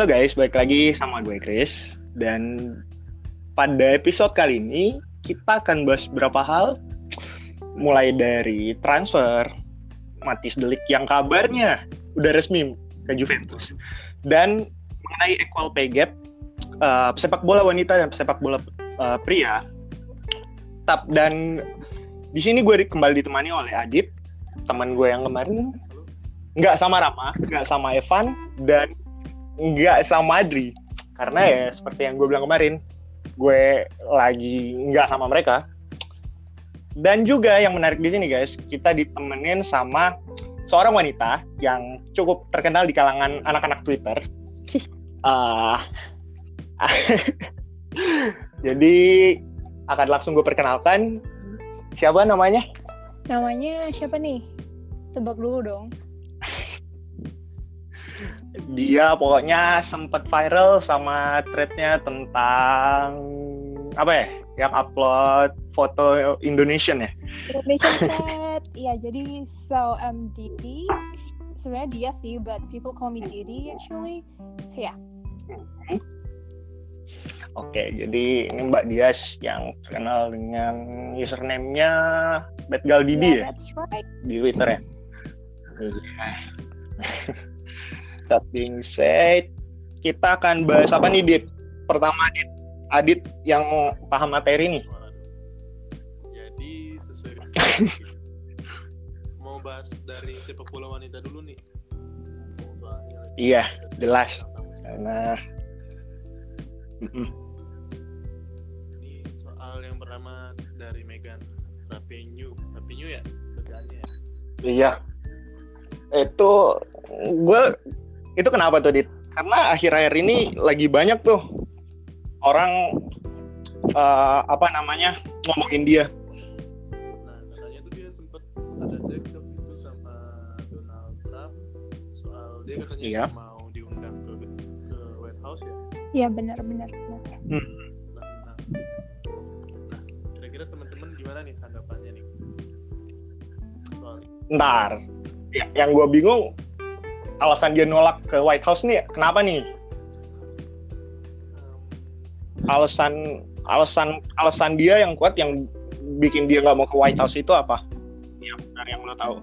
Halo guys, balik lagi sama gue Chris. Dan pada episode kali ini kita akan bahas beberapa hal. Mulai dari transfer Matis Delik yang kabarnya udah resmi ke Juventus. Dan mengenai equal pay gap uh, sepak bola wanita dan sepak bola uh, pria. Tap dan di sini gue kembali ditemani oleh Adit, teman gue yang kemarin. Nggak sama Rama, nggak sama Evan, dan nggak sama Adri. Karena ya seperti yang gue bilang kemarin, gue lagi nggak sama mereka. Dan juga yang menarik di sini guys, kita ditemenin sama seorang wanita yang cukup terkenal di kalangan anak-anak Twitter. Uh, jadi akan langsung gue perkenalkan siapa namanya? Namanya siapa nih? Tebak dulu dong. Dia pokoknya sempat viral sama threadnya tentang apa ya? Yang upload foto Indonesian ya? Indonesian thread, iya jadi so um, Didi sebenarnya dia sih, but people call me Didi actually. So ya. Yeah. Oke, jadi ini Mbak Dias yang terkenal dengan username-nya Betgal Didi yeah, ya? That's right. Di Twitter ya? That being said, kita akan bahas apa nih, Dit? Pertama, Dit. Adit yang paham materi nih. Jadi, sesuai mau bahas dari sepak bola wanita dulu nih. Iya, jelas. Karena ini soal yang pertama dari Megan Rapinoe, Rapinoe ya kerjaannya ya. Iya. Itu gue itu kenapa tuh dit? Karena akhir-akhir ini lagi banyak tuh orang uh, apa namanya ngomongin dia. Nah katanya tuh dia sempet ada cekcok itu sama Donald Trump soal dia katanya iya. mau diundang ke ke White House ya. Iya benar-benar. Hmm. Nah, nah, nah kira-kira teman-teman gimana nih tanggapannya nih? Soal Ntar, ya, yang gue bingung alasan dia nolak ke White House nih kenapa nih? Alasan alasan alasan dia yang kuat yang bikin dia nggak mau ke White House itu apa? Ya, dari yang lo tahu.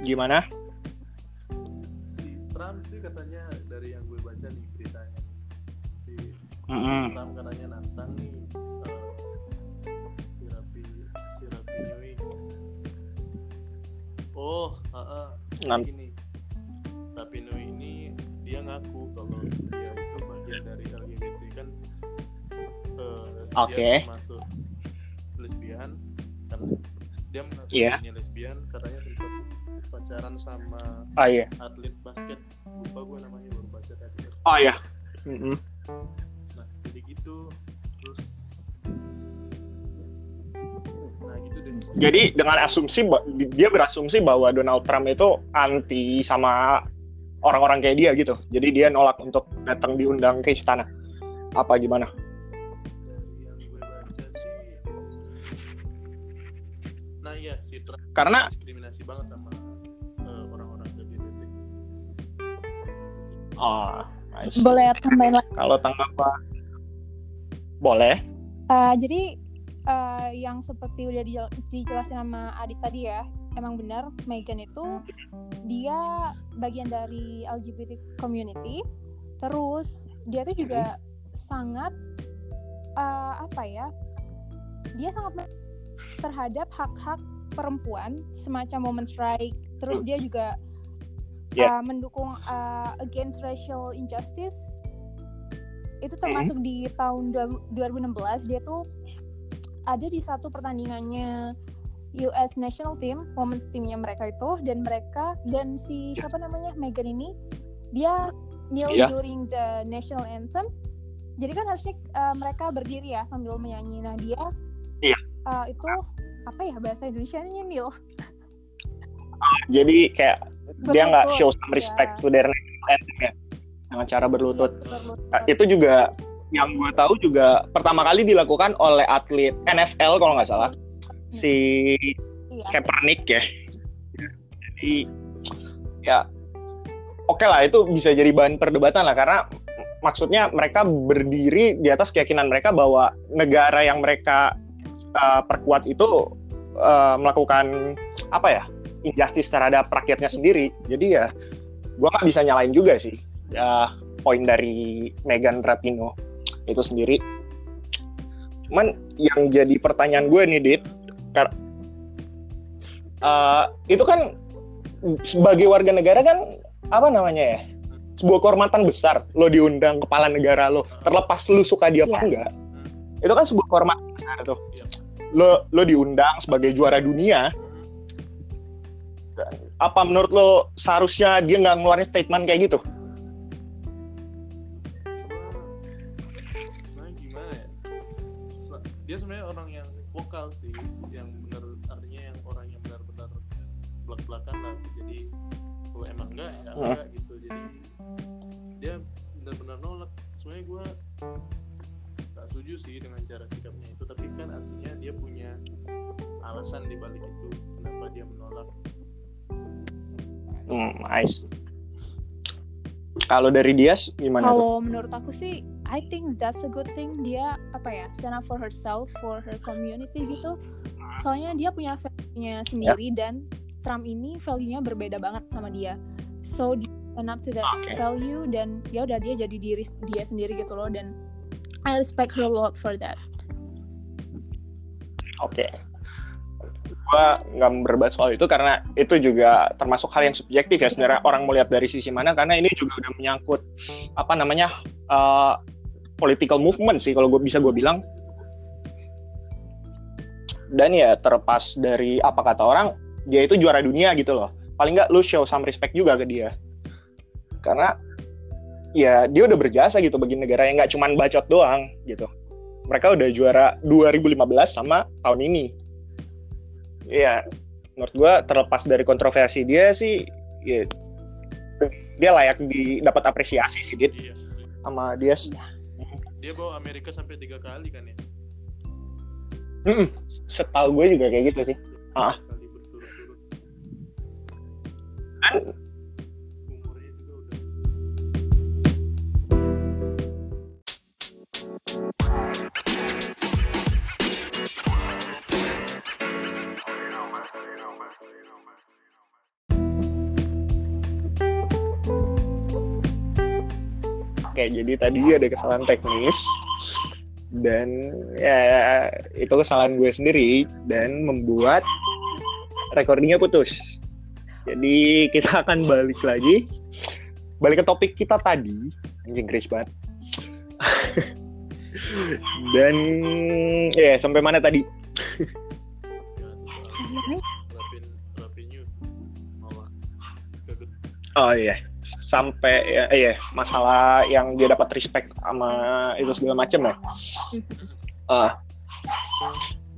Gimana? si Trump sih katanya dari yang gue baca nih beritanya si Mm -hmm. Trump katanya nantang nih oh uh, uh, Nan- gini Rapinoe ini dia ngaku kalau dia itu bagian dari LGBT kan uh, Oke. dia termasuk lesbian karena dia mengaku Iya. dirinya lesbian katanya sempat pacaran sama Oh iya. atlet basket lupa gue namanya baru baca tadi Oh iya. Mm-mm. nah Jadi dengan asumsi dia berasumsi bahwa Donald Trump itu anti sama orang-orang kayak dia gitu. Jadi dia nolak untuk datang diundang ke istana. Apa gimana? sih nah iya si Trump Karena diskriminasi banget sama orang-orang LGBT oh, see. Boleh tambahin lagi. kalau tanggapan boleh. Uh, jadi uh, yang seperti udah dijel- dijelasin sama Adit tadi ya, emang benar Megan itu dia bagian dari LGBT community. Terus dia tuh juga sangat uh, apa ya? Dia sangat terhadap hak-hak perempuan semacam women's right. Terus dia juga Yeah. uh, mendukung uh, against racial injustice. Itu termasuk di tahun dua- 2016 dia tuh ada di satu pertandingannya US national team, women's teamnya mereka itu dan mereka dan si siapa namanya Megan ini dia kneel Iya. during the national anthem. Jadi kan harusnya uh, mereka berdiri ya sambil menyanyi. Nah dia Iya. uh, itu apa ya bahasa Indonesia-nya kneel. Jadi kayak dia nggak show some respect ya. to their national anthem ya dengan cara berlutut. Berlutut. Nah, itu juga yang gue tahu juga pertama kali dilakukan oleh atlet NFL kalau nggak salah si Iya. Kaepernick ya. Jadi ya oke lah itu bisa jadi bahan perdebatan lah karena maksudnya mereka berdiri di atas keyakinan mereka bahwa negara yang mereka uh, perkuat itu uh, melakukan apa ya injustice terhadap rakyatnya sendiri jadi ya gue nggak bisa nyalain juga sih ya poin dari Megan Rapino itu sendiri cuman yang jadi pertanyaan gue nih dit uh, itu kan sebagai warga negara kan apa namanya ya sebuah kehormatan besar lo diundang kepala negara lo terlepas lu suka dia apa yeah. enggak itu kan sebuah kehormatan besar tuh yeah. lo lo diundang sebagai juara dunia apa menurut lo seharusnya dia nggak ngeluarin statement kayak gitu enggak ya enggak gitu dia benar-benar nolak. Sebenarnya gue gak setuju sih dengan cara sikapnya itu tapi kan artinya dia punya alasan di balik itu kenapa dia menolak. Hmm nice kalau dari dia gimana kalau menurut aku sih I think that's a good thing. Dia apa ya stand up for herself for her community gitu. Soalnya dia punya value-nya sendiri yeah. dan Trump ini value-nya berbeda banget sama dia so stand up to that okay. value dan ya udah dia jadi diri dia sendiri gitu loh dan I respect her a lot for that. Oke. Okay. Gua nggak berbahas soal itu karena itu juga termasuk hal yang subjektif ya sebenarnya orang melihat dari sisi mana karena ini juga udah menyangkut apa namanya uh, political movement sih kalau gue bisa gue bilang dan ya terlepas dari apa kata orang dia itu juara dunia gitu loh paling nggak lu show some respect juga ke dia. Karena ya dia udah berjasa gitu bagi negara yang nggak cuman bacot doang gitu. Mereka udah juara 2015 sama tahun ini. Ya menurut gue terlepas dari kontroversi dia sih ya, dia layak di dapat apresiasi sih dit. Iya. sama dia dia bawa Amerika sampai tiga kali kan ya? Mm -mm, setahu gue juga kayak gitu sih. Ah kan Oke, jadi tadi ada kesalahan teknis dan ya itu kesalahan gue sendiri dan membuat recordingnya putus. Jadi kita akan balik lagi, balik ke topik kita tadi, anjing Chris banget. dan ya sampai mana tadi? oh iya sampai ya iya masalah yang dia dapat respect sama itu segala macam ya. Uh,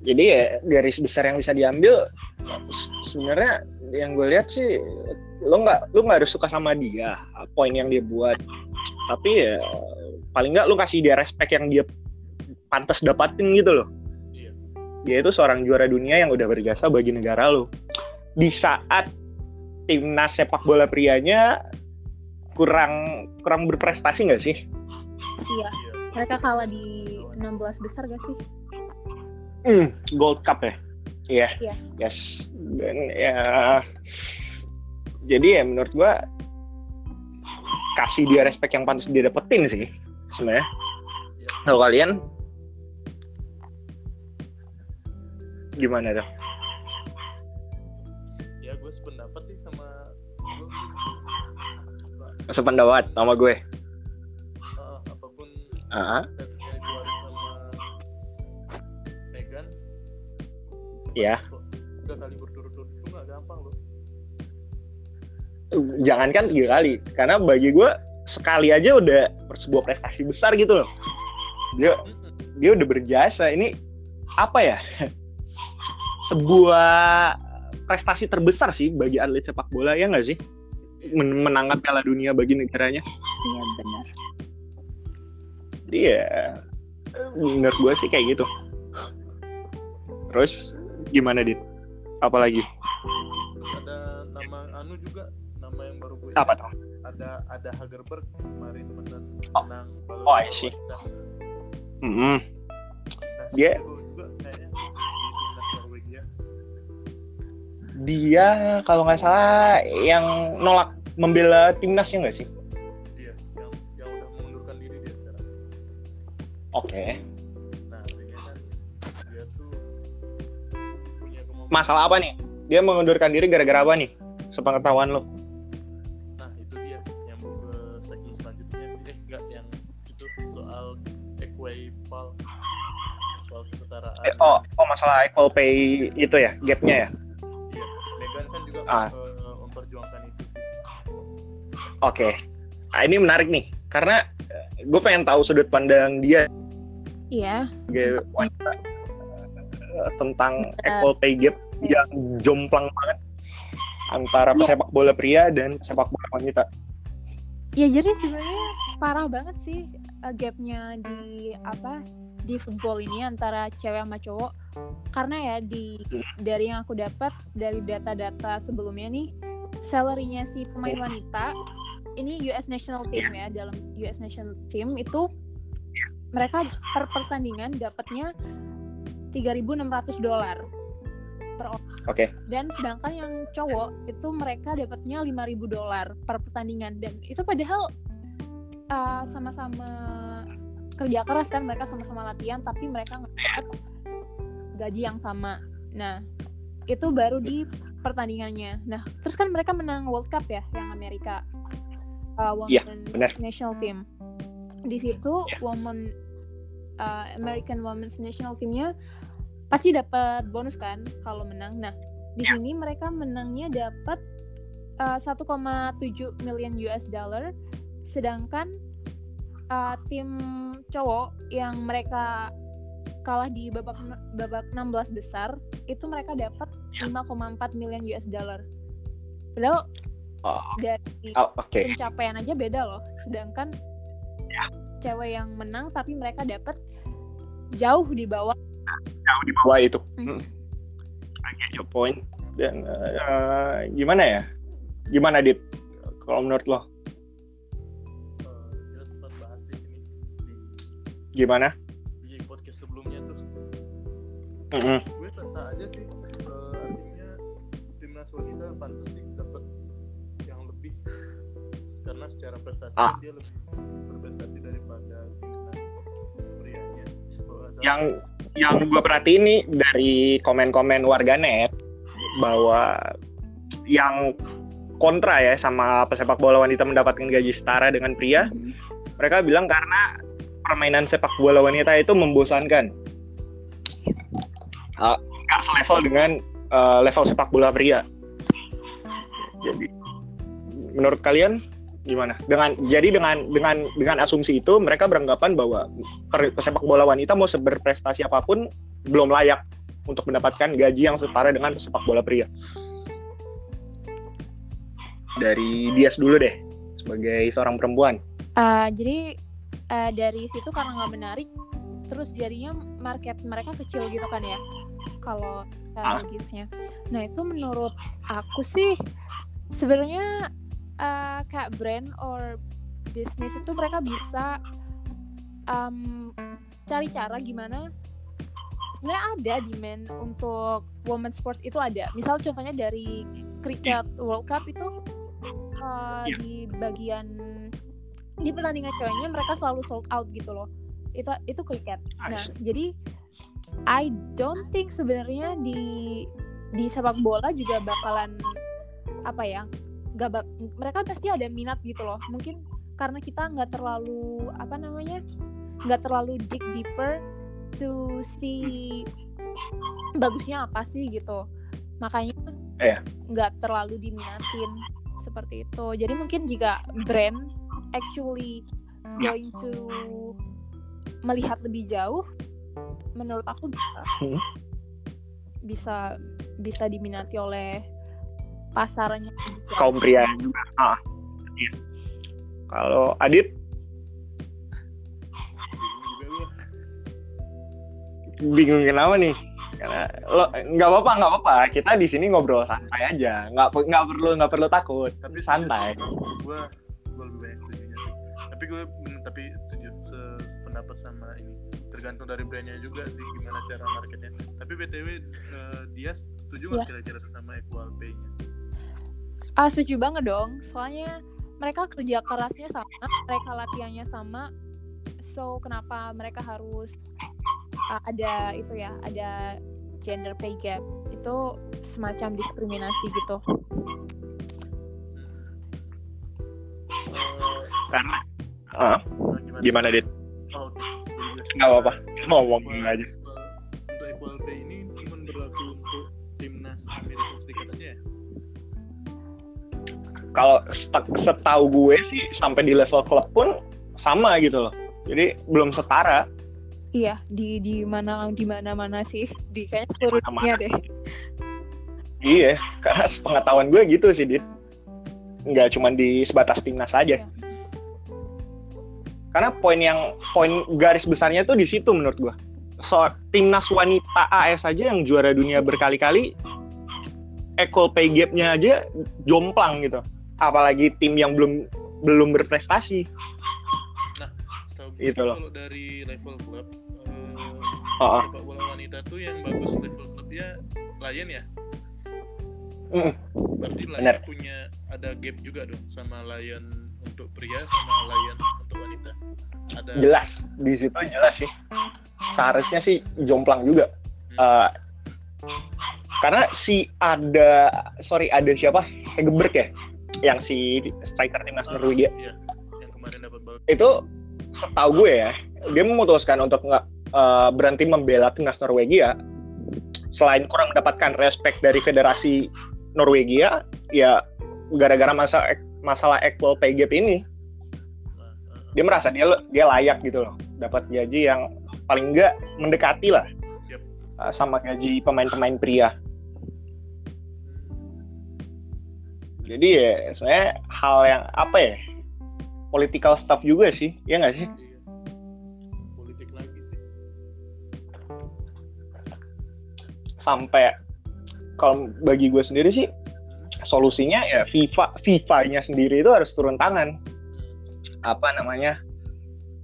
jadi ya garis besar yang bisa diambil sebenarnya yang gue lihat sih lo nggak lo nggak harus suka sama dia poin yang dia buat tapi ya paling nggak lo kasih dia respect yang dia pantas dapatin gitu loh iya. dia itu seorang juara dunia yang udah berjasa bagi negara lo di saat timnas sepak bola prianya kurang kurang berprestasi nggak sih? Iya. Mereka kalah di 16 besar gak sih? Hmm, Gold Cup ya. Iya. Yeah. Yes. Dan ya jadi ya menurut gua kasih dia respect yang pantas dia dapetin sih sebenarnya. Kalau kalian gimana tuh? sependapat sama gue uh, apa pun uh -huh. Iya. Udah kali berturut-turut itu nggak gampang loh. Jangankan tiga kali karena bagi gue sekali aja udah sebuah prestasi besar gitu loh. Dia dia udah berjasa. Ini apa ya? Sebuah prestasi terbesar sih bagi atlet sepak bola ya nggak sih? Menangkan Piala Dunia bagi negaranya. Iya benar. Iya, menurut gue sih kayak gitu. Terus gimana dit? Apalagi? Ada nama Anu juga, nama yang Apa tuh? ada ada Hagerberg kemarin menang Oh. menang Oh, I see. Mm-mm. Nah, Dia- Dia kalau nggak salah yang nolak membela timnasnya nggak sih? dia yang yang udah mengundurkan diri dia sekarang Oke. nah Masalah apa nih? Dia mengundurkan diri gara-gara apa nih? Sepengetahuan lo? nah itu dia nyambung ke segmen selanjutnya eh enggak yang itu soal equipal soal kesetaraan Eh, oh, oh masalah equal pay itu ya, gapnya ya? iya Megan kan juga Ah. eh, memperjuangkan itu sih Oke. Nah, ini menarik nih, karena gue pengen tahu sudut pandang dia Iya. sebagai wanita eh, tentang equal pay gap yang jomplang banget antara Iya. pesepak bola pria dan pesepak bola wanita. Ya jadi sebenarnya parah banget sih uh, gapnya di apa di football ini antara cewek sama cowok. Karena ya di dari yang aku dapat dari data-data sebelumnya nih salary-nya si pemain wanita ini US national team ya dalam US national team itu mereka per pertandingan dapatnya 3.600 dolar per orang. Oke. Dan sedangkan yang cowok itu mereka dapatnya 5.000 dolar per pertandingan dan itu padahal uh, sama-sama kerja keras kan mereka sama-sama latihan tapi mereka dapat gaji yang sama. Nah, itu baru di pertandingannya. Nah, terus kan mereka menang World Cup ya yang Amerika uh, Women's benar. National Team. Di situ woman uh, American Women's National Teamnya pasti dapat bonus kan kalau menang. Nah, di sini mereka menangnya dapat uh, 1,7 million US dollar, sedangkan uh, tim cowok yang mereka kalah di babak babak 16 besar itu mereka dapat 5,4 million US dollar. Padahal Oh, dari oh, Oke. pencapaian aja beda loh. Sedangkan cewek yang menang tapi mereka dapat jauh di bawah. Jauh di bawah itu. Hmm. I get your point. Dan eh, gimana ya? Gimana dit? Kalau menurut lo, Eh, gimana? di podcast sebelumnya tuh Mm-mm. gue rasa aja sih eh, artinya timnas wanita pantas sih dapat yang lebih karena secara prestasi Ah. dia lebih berprestasi daripada timnas prianya Yang yang gue perhatiin nih dari komen-komen warganet bahwa yang kontra ya sama pesepak bola wanita mendapatkan gaji setara dengan pria, mereka bilang karena permainan sepak bola wanita itu membosankan. Nggak selevel dengan eh, level sepak bola pria. Jadi, menurut kalian gimana? Dengan jadi dengan dengan dengan asumsi itu mereka beranggapan bahwa pesepak bola wanita mau berprestasi apa pun belum layak untuk mendapatkan gaji yang setara dengan sepak bola pria. Dari Dias dulu deh sebagai seorang perempuan. Uh, jadi uh, dari situ karena nggak menarik, terus jadinya market mereka kecil gitu kan ya. Kalau Ah. logisnya. Nah itu menurut aku sih sebenarnya uh, kayak brand or bisnis itu mereka bisa um, cari cara gimana sebenarnya ada demand untuk women sport itu ada. Misal contohnya dari cricket World Cup itu uh, di bagian di pertandingan ceweknya mereka selalu sold out gitu loh. Itu itu cricket. Nah, jadi I don't think sebenarnya di di sepak bola juga bakalan apa ya? Gak bak- mereka pasti ada minat gitu loh. Mungkin karena kita nggak terlalu apa namanya? nggak terlalu dig deeper to see bagusnya apa sih gitu. Makanya Iya. nggak terlalu diminatin seperti itu. Jadi mungkin jika brand actually going to melihat lebih jauh, menurut aku bisa Hmm. bisa bisa diminati oleh pasarnya. kaum pria juga. Ah. Iya. Kalau Adit bingung kenapa nih? karena lo nggak apa-apa nggak apa-apa kita di sini ngobrol santai aja nggak nggak perlu nggak perlu takut tapi santai gue gue lebih banyak setuju sih tapi gue mm, tapi setuju se- sependapat sama ini tergantung dari brandnya juga sih gimana cara marketnya tapi btw eh, dia setuju nggak Iya. kira-kira sama equal pay-nya Ah, setuju banget dong. Soalnya mereka kerja kerasnya sama, mereka latihannya sama. So, kenapa mereka harus ah, ada itu ya, ada gender pay gap? Itu semacam diskriminasi gitu. Eh, karena ah, nah, gimana dit oh, nggak apa-apa Eh, ngomong aja untuk equal pay ini cuma berlaku untuk timnas Amerika kalau set- setahu gue sih sampai di level klub pun sama gitu loh. Jadi belum setara. Iya, di di mana di mana-mana sih, di kayaknya seluruh dunia deh. iya karena pengetahuan gue gitu sih dit. Nggak cuma di sebatas timnas aja. Iya. karena poin yang poin garis besarnya tuh di situ menurut gua. So timnas wanita AS aja yang juara dunia berkali-kali equal pay gap-nya aja jomplang gitu apalagi tim yang belum belum berprestasi. Setahu gue Gitu loh. kalau dari level klub eh, Heeh. sepak bola wanita tuh yang bagus level klubnya Lion ya? Mm, berarti Lion Benar. punya ada gap juga dong sama Lion untuk pria sama Lion untuk wanita? Ada jelas di situ jelas sih. Seharusnya sih jomplang juga. Eh, karena si ada sorry ada siapa? Hegeberg ya yang si striker timnas Ah, Norwegia iya, yang kemarin dapat itu setahu gue ya dia memutuskan untuk nggak eh, berhenti membela timnas Norwegia selain kurang mendapatkan respect dari federasi Norwegia ya gara-gara masa masalah equal pay gap ini eh, dia merasa dia dia layak gitu loh dapat gaji yang paling enggak mendekati lah uh, sama gaji pemain-pemain pria jadi ya sebenarnya hal yang apa ya political stuff juga sih ya nggak sih iya. politik lagi sih sampai kalau bagi gue sendiri sih solusinya ya FIFA FIFA-nya sendiri itu harus turun tangan apa namanya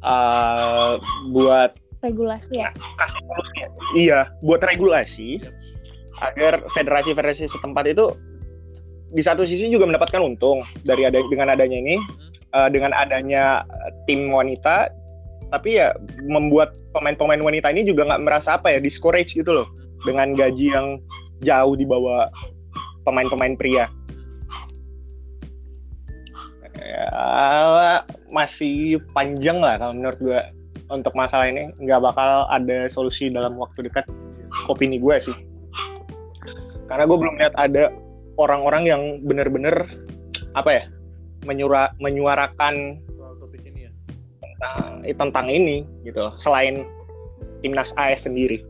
uh, buat Regulasi ya. kasih solusi iya buat regulasi Yap. agar federasi-federasi setempat itu di satu sisi juga mendapatkan untung dari ada dengan adanya ini eh, dengan adanya eh, tim wanita. Tapi ya membuat pemain-pemain wanita ini juga nggak merasa apa ya discourage gitu loh. Dengan gaji yang jauh di bawah pemain-pemain pria. Ya masih panjang lah kalau menurut gue untuk masalah ini. Nggak bakal ada solusi dalam waktu dekat opini gue sih. Karena gue belum lihat ada orang-orang yang benar-benar apa ya menyura, menyuarakan soal topik ini ya? tentang, tentang ini gitu. Selain timnas AS sendiri.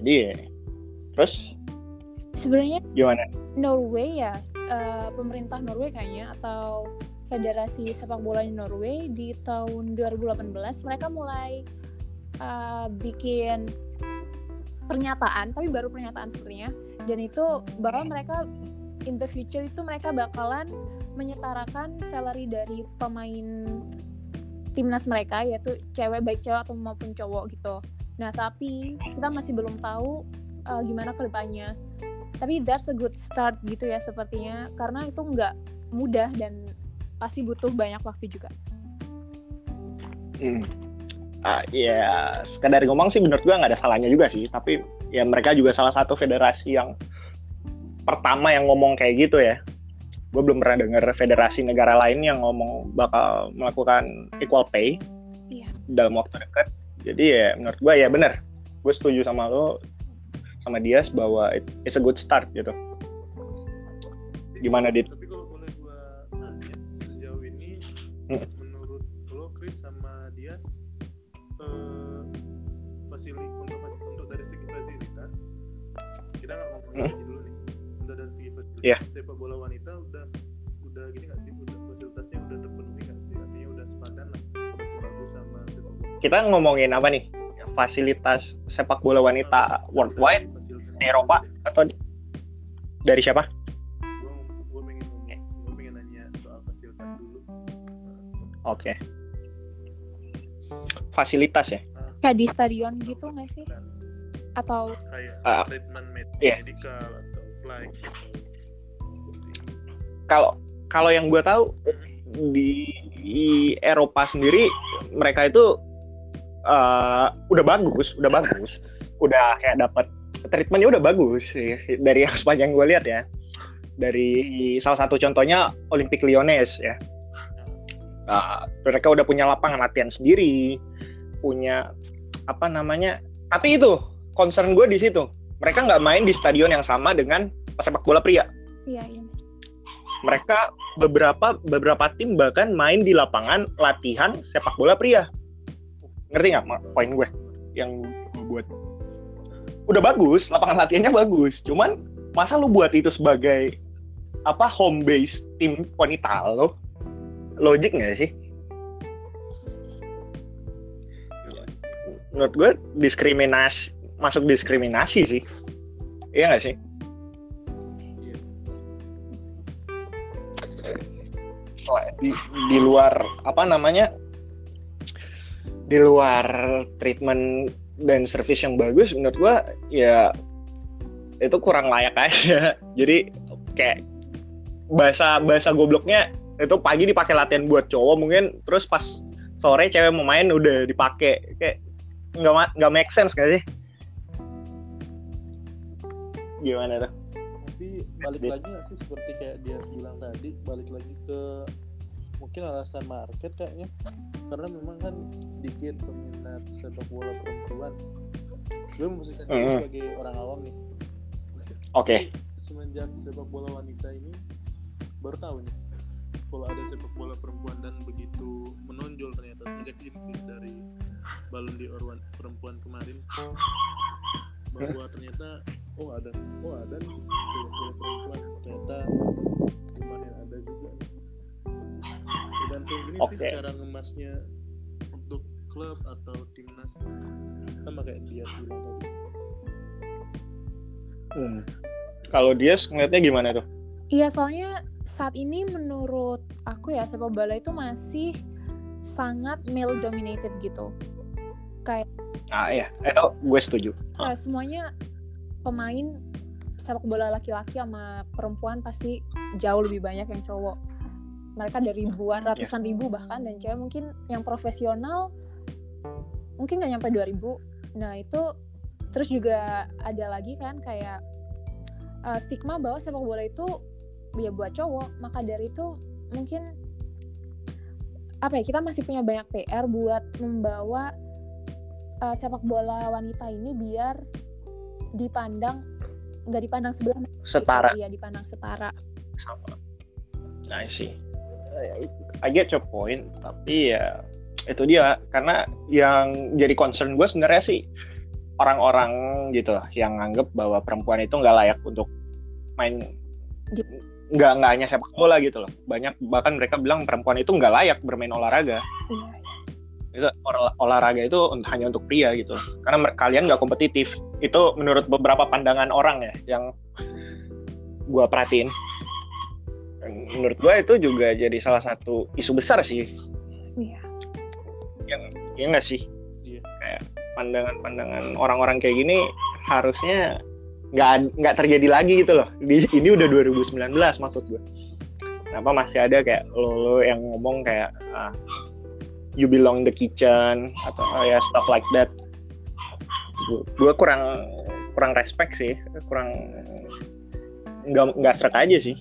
Jadi ya, terus? Sebenarnya gimana? Norway ya, eh, pemerintah Norway kayaknya atau Federasi Sepak Bola di Norway di tahun 2018 mereka mulai eh, bikin pernyataan, tapi baru pernyataan sebenarnya, dan itu bahwa mereka in the future itu mereka bakalan menyetarakan salary dari pemain timnas mereka yaitu cewek baik cewek atau maupun cowok gitu. Nah tapi kita masih belum tahu eh, gimana ke depannya tapi that's a good start gitu ya sepertinya karena itu nggak mudah dan pasti butuh banyak waktu juga Hmm. Ah, ya sekadar ngomong sih menurut gua nggak ada salahnya juga sih tapi ya mereka juga salah satu federasi yang pertama yang ngomong kayak gitu ya gue belum pernah dengar federasi negara lain yang ngomong bakal melakukan equal pay Iya. dalam waktu dekat jadi ya menurut gua ya benar gue setuju sama lo sama Dias bahwa it- it's a good start gitu Gimana, Dit? tapi kalau boleh gua nanya sejauh ini Hmm. Iya. sepak bola wanita udah udah gini nggak sih udah fasilitasnya udah terpenuhi nggak sih artinya udah sepadan lah sebagus sama sepak bola kita ngomongin apa nih fasilitas sepak bola wanita worldwide di Eropa atau dari siapa? gue pengen ngomong gue pengen nanya soal fasilitas dulu Oke. Fasilitas ya. kayak di stadion gitu nggak sih atau kayak Ah, treatment med- iya. medical atau flight Kalau kalau yang gue tahu di, di Eropa sendiri mereka itu eh, udah bagus, udah bagus, udah kayak dapat treatmentnya udah bagus sih dari yang sepanjang gue lihat ya. Dari salah satu contohnya Olympic Lyonnais ya. Nah, mereka udah punya lapangan latihan sendiri, punya apa namanya. Tapi itu concern gue di situ. Mereka nggak main di stadion yang sama dengan sepak bola pria. iya iya Mereka beberapa beberapa tim bahkan main di lapangan latihan sepak bola pria. Ngerti nggak poin gue yang gue buat? Udah bagus, lapangan latihannya bagus. Cuman masa lu buat itu sebagai apa home base tim wanita lo? Logik nggak sih? Menurut gue diskriminasi masuk diskriminasi sih. Iya nggak sih? Di, di luar apa namanya? Di luar treatment dan service yang bagus menurut gua ya itu kurang layak aja. Jadi kayak bahasa bahasa gobloknya itu pagi dipakai latihan buat cowok mungkin terus pas sore cewek mau main udah dipakai. Kayak nggak nggak make sense gak sih? Gimana tuh balik Di- lagi nggak sih seperti kayak dia bilang tadi? Balik lagi ke mungkin alasan market kayaknya. Karena memang kan sedikit peminat sepak bola perempuan. Gue memposisikan Mm. sebagai orang awam nih. Oke. Semenjak sepak bola wanita ini baru tahu nih kalau ada sepak bola perempuan dan begitu menonjol ternyata sejak ini sih dari Ballon d'Or wan- perempuan kemarin. Bahwa ternyata oh ada. Oh ada nih. Bola perempuan. Ternyata lumayan ada juga tergantung ini sih Oke. cara ngemasnya untuk klub atau timnas. Sama kayak dia bilang tadi. Hmm. kalau dia ngeliatnya gimana tuh? Iya, soalnya saat ini menurut aku ya sepak bola itu masih sangat male dominated gitu. ah iya. Itu gue setuju. Kayak semuanya pemain sepak bola laki-laki sama perempuan pasti jauh lebih banyak yang cowok. Mereka dari ribuan, ratusan ribu bahkan dan cewek mungkin yang profesional mungkin nggak nyampe 2000. Nah, itu terus juga ada lagi kan kayak uh, stigma bahwa sepak bola itu ya buat cowok. Maka dari itu mungkin apa ya kita masih punya banyak PR buat membawa uh, sepak bola wanita ini biar dipandang nggak dipandang sebelah mata setara. Iya, dipandang setara. sama. Nah sih I get your point tapi ya itu dia. Karena yang jadi concern gue sebenarnya sih orang-orang gitu lah yang nganggep bahwa perempuan itu nggak layak untuk main nggak nggak hanya sepak bola gitu loh. Banyak bahkan mereka bilang perempuan itu nggak layak bermain olahraga. Iya. Itu olah- olahraga itu hanya untuk pria gitu. Karena kalian nggak kompetitif. Itu menurut beberapa pandangan orang ya yang gua perhatiin. Dan menurut gua itu juga jadi salah satu isu besar sih. Iya. yang ya nggak sih? Iya. kayak pandangan-pandangan orang-orang kayak gini harusnya nggak nggak terjadi lagi gitu loh. Di ini udah 2019 maksud gue kenapa masih ada kayak lo, lo yang ngomong kayak ah, you belong in the kitchen atau ah, ya stuff like that. Gue kurang kurang respect sih kurang nggak nggak seret aja sih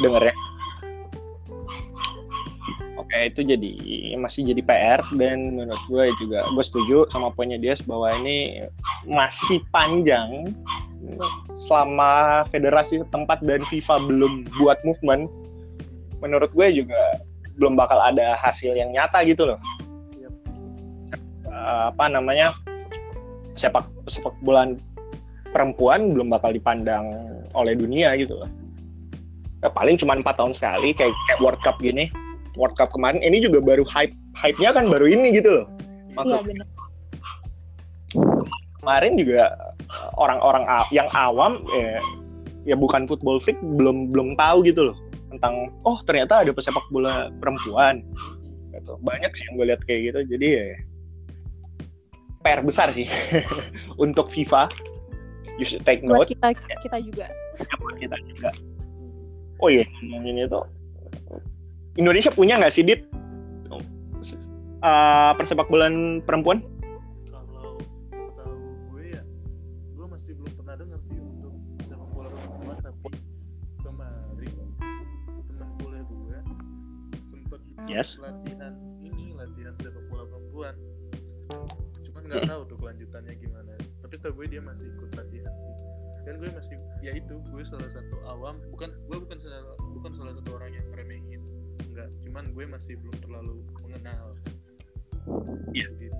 dengernya. Oke itu jadi masih jadi PR dan menurut gue juga gue setuju sama poinnya dia bahwa ini masih panjang selama federasi setempat dan FIFA belum buat movement. Menurut gue juga belum bakal ada hasil yang nyata gitu loh. Yap. Eh, apa namanya sepak sepak bola perempuan belum bakal dipandang oleh dunia gitu loh. Ya, paling cuma empat tahun sekali kayak kayak World Cup gini. World Cup kemarin ini juga baru hype hype-nya kan baru ini gitu loh. Iya Maksud benar. kemarin juga eh, orang-orang yang awam ya, ya bukan football freak belum belum tahu gitu loh tentang oh ternyata ada pesepak bola perempuan gitu. Banyak sih yang gue lihat kayak gitu. Jadi ya PR besar sih untuk FIFA. You should take Buat note kita kita juga. ya, buat kita juga. Oh iya, ngomongin itu. Indonesia punya nggak sih dit uh, persepak bolaan perempuan? Yes. latihan ini latihan sepak bola perempuan cuman nggak Hmm. tahu tuh kelanjutannya gimana tapi setahu gue dia masih ikut latihan sih dan gue masih ya itu gue salah satu awam bukan gue bukan salah bukan salah satu orang yang meremehin enggak cuman gue masih belum terlalu mengenal Iya. gitu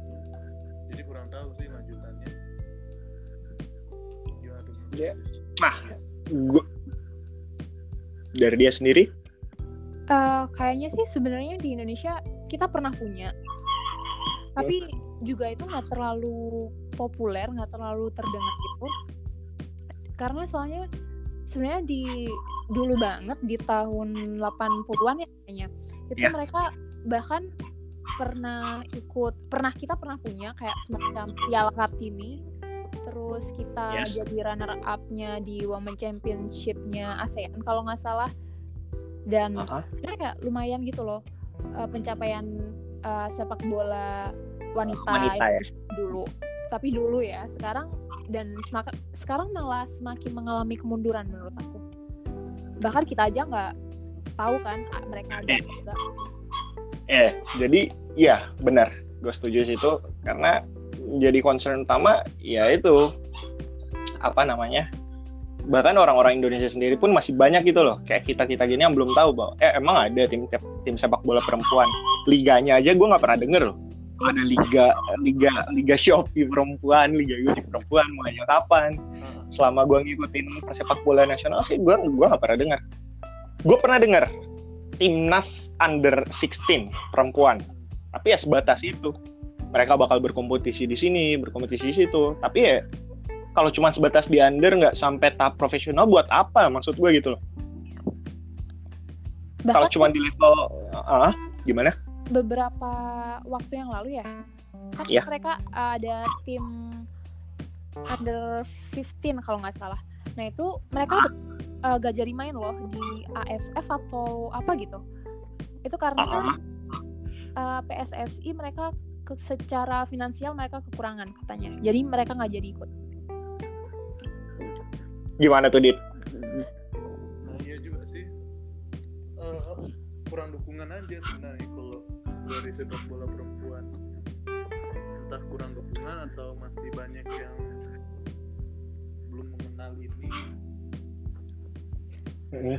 jadi kurang tahu sih lanjutannya gimana tuh Iya. Chris? Nah. Gua dari dia sendiri Eh, kayaknya sih sebenarnya di Indonesia kita pernah punya, tapi juga itu nggak terlalu populer, nggak terlalu terdengar gitu. Karena soalnya sebenarnya di dulu banget di tahun 80-an ya kayaknya itu Ya. mereka bahkan pernah ikut pernah kita pernah punya kayak semacam Piala Kartini terus kita Yes. jadi runner up-nya di Women Championship-nya ASEAN kalau nggak salah dan Aha. sebenarnya kayak lumayan gitu loh eh, pencapaian eh, sepak bola wanita, Wanita ya. Dulu tapi dulu ya sekarang dan semaka- sekarang malah semakin mengalami kemunduran menurut aku bahkan kita aja nggak tahu kan mereka ada Eh. Eh, jadi ya benar, gue setuju sih itu karena jadi concern utama ya itu apa namanya bahkan orang-orang Indonesia sendiri pun masih banyak gitu loh kayak kita kita gini yang belum tahu bahwa eh emang ada tim tim sepak bola perempuan. Liganya aja gue nggak pernah denger loh. Ada liga liga liga Shopee perempuan liga Gojek perempuan mulainya kapan Ah, selama gue ngikutin persepak bola nasional sih gue gua nggak pernah dengar gue pernah dengar timnas under 16 perempuan. Tapi ya sebatas itu. Mereka bakal berkompetisi di sini berkompetisi di situ. Tapi ya kalau cuma sebatas di under nggak sampai tahap profesional buat apa maksud gue gitu loh. Kalau cuma di level ah gimana? Beberapa waktu yang lalu ya kan Iya. mereka ada tim under 15 kalau nggak salah. Nah itu mereka uh, gak jadi main loh di AFF atau apa gitu. Itu karena Ah. uh, PSSI mereka ke, secara finansial mereka kekurangan katanya. Jadi mereka nggak jadi ikut gimana tuh dit? Nah iya juga sih. Eh, kurang dukungan aja sebenarnya kalau dari sepak bola perempuan. Entah kurang dukungan atau masih banyak yang belum mengenal ini. Hmm.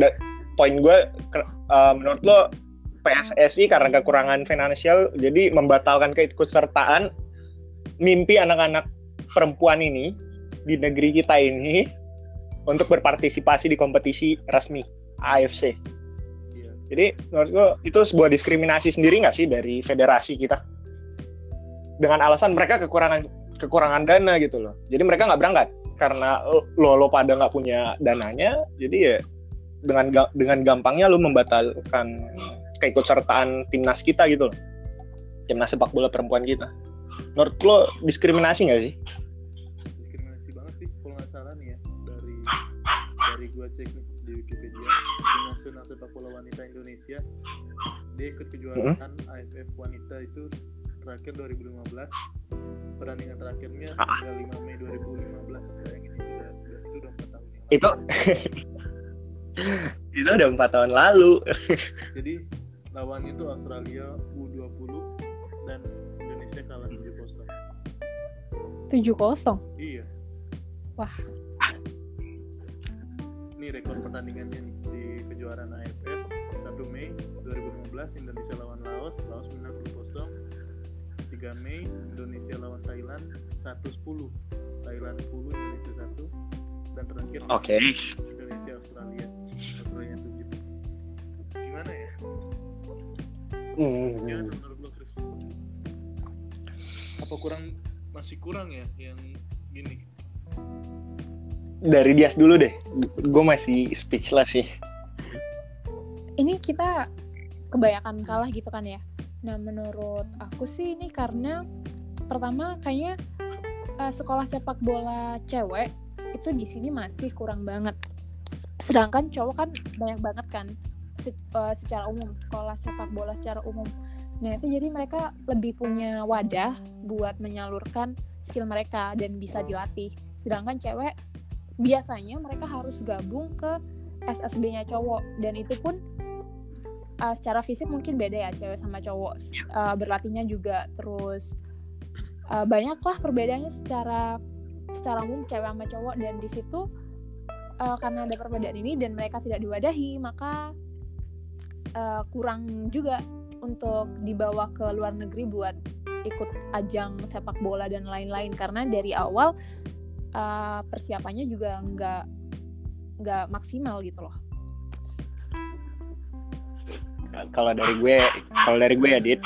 Da- poin gue uh, menurut lo PSSI karena kekurangan finansial jadi membatalkan keikutsertaan mimpi anak-anak perempuan ini di negeri kita ini untuk berpartisipasi di kompetisi resmi AFC. iya Jadi menurut gue itu sebuah diskriminasi sendiri nggak sih dari federasi kita? Dengan alasan mereka kekurangan kekurangan dana gitu loh. Jadi mereka nggak berangkat karena lo lo pada nggak punya dananya. Jadi ya dengan ga- dengan gampangnya lo membatalkan keikutsertaan timnas kita gitu loh. Timnas sepak bola perempuan kita. Menurut lo diskriminasi nggak sih? Nasional sepak bola wanita Indonesia. Dia ikut kejuaraan AFF wanita itu terakhir 2015 pertandingan terakhirnya Ah. tanggal 5 Mei 2015 bayangin itu udah, itu udah 4 tahun yang lalu. Itu itu udah empat tahun lalu. jadi lawannya itu Australia U20 dan Indonesia kalah 7-0 7-0 iya. Wah. Ini rekor pertandingannya nih, kejuaraan AFF 1 Mei 2015 Indonesia lawan Laos, Laos menang 2-0. 3 Mei Indonesia lawan Thailand 1-10. Thailand 10, Indonesia 1. Dan terakhir Oke. Indonesia Australia. Australia 7. Gimana ya? Hmm. Gimana menurut lo Chris? apa kurang masih kurang ya yang gini Dari Dias dulu deh. Gue masih speechless sih. Ini kita kebanyakan kalah gitu kan ya. Nah, menurut aku sih ini karena pertama kayaknya eh, sekolah sepak bola cewek itu di sini masih kurang banget. Sedangkan cowok kan banyak banget kan se- eh, secara umum sekolah sepak bola secara umum. Nah, itu jadi mereka lebih punya wadah buat menyalurkan skill mereka dan bisa dilatih. Sedangkan cewek biasanya mereka harus gabung ke SSB-nya cowok dan itu pun uh, secara fisik mungkin beda ya cewek sama cowok. Uh, berlatihnya juga terus uh, banyak lah perbedaannya secara secara umum cewek sama cowok. Dan di situ uh, karena ada perbedaan ini dan mereka tidak diwadahi maka uh, kurang juga untuk dibawa ke luar negeri buat ikut ajang sepak bola dan lain-lain. Karena dari awal uh, persiapannya juga nggak nggak maksimal gitu loh Kalau dari gue, kalau dari gue ya Dit,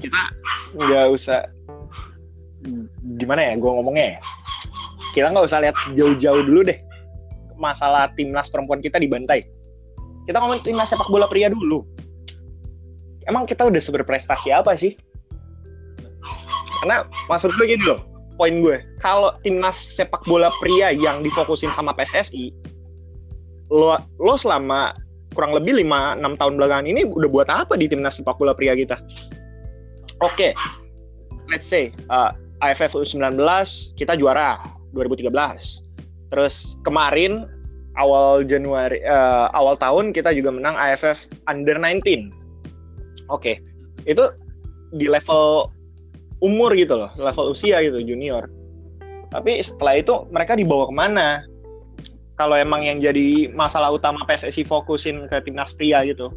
kita nggak usah gimana ya gue ngomongnya ya. Kita nggak usah lihat jauh-jauh dulu deh masalah timnas perempuan kita dibantai. Kita ngomong timnas sepak bola pria dulu. Emang kita udah seberprestasi apa sih? Karena maksud gue gitu loh, poin gue. Kalau timnas sepak bola pria yang difokusin sama PSSI, lo, lo selama kurang lebih 5-6 tahun belakangan ini udah buat apa di timnas sepak bola pria kita? Oke, let's say uh, AFF U19 kita juara 2013. Terus kemarin awal Januari uh, awal tahun kita juga menang AFF Under 19. Oke, itu di level umur gitu loh, level usia gitu junior. Tapi setelah itu mereka dibawa ke mana? Kalau emang yang jadi masalah utama PSSI fokusin ke timnas pria gitu,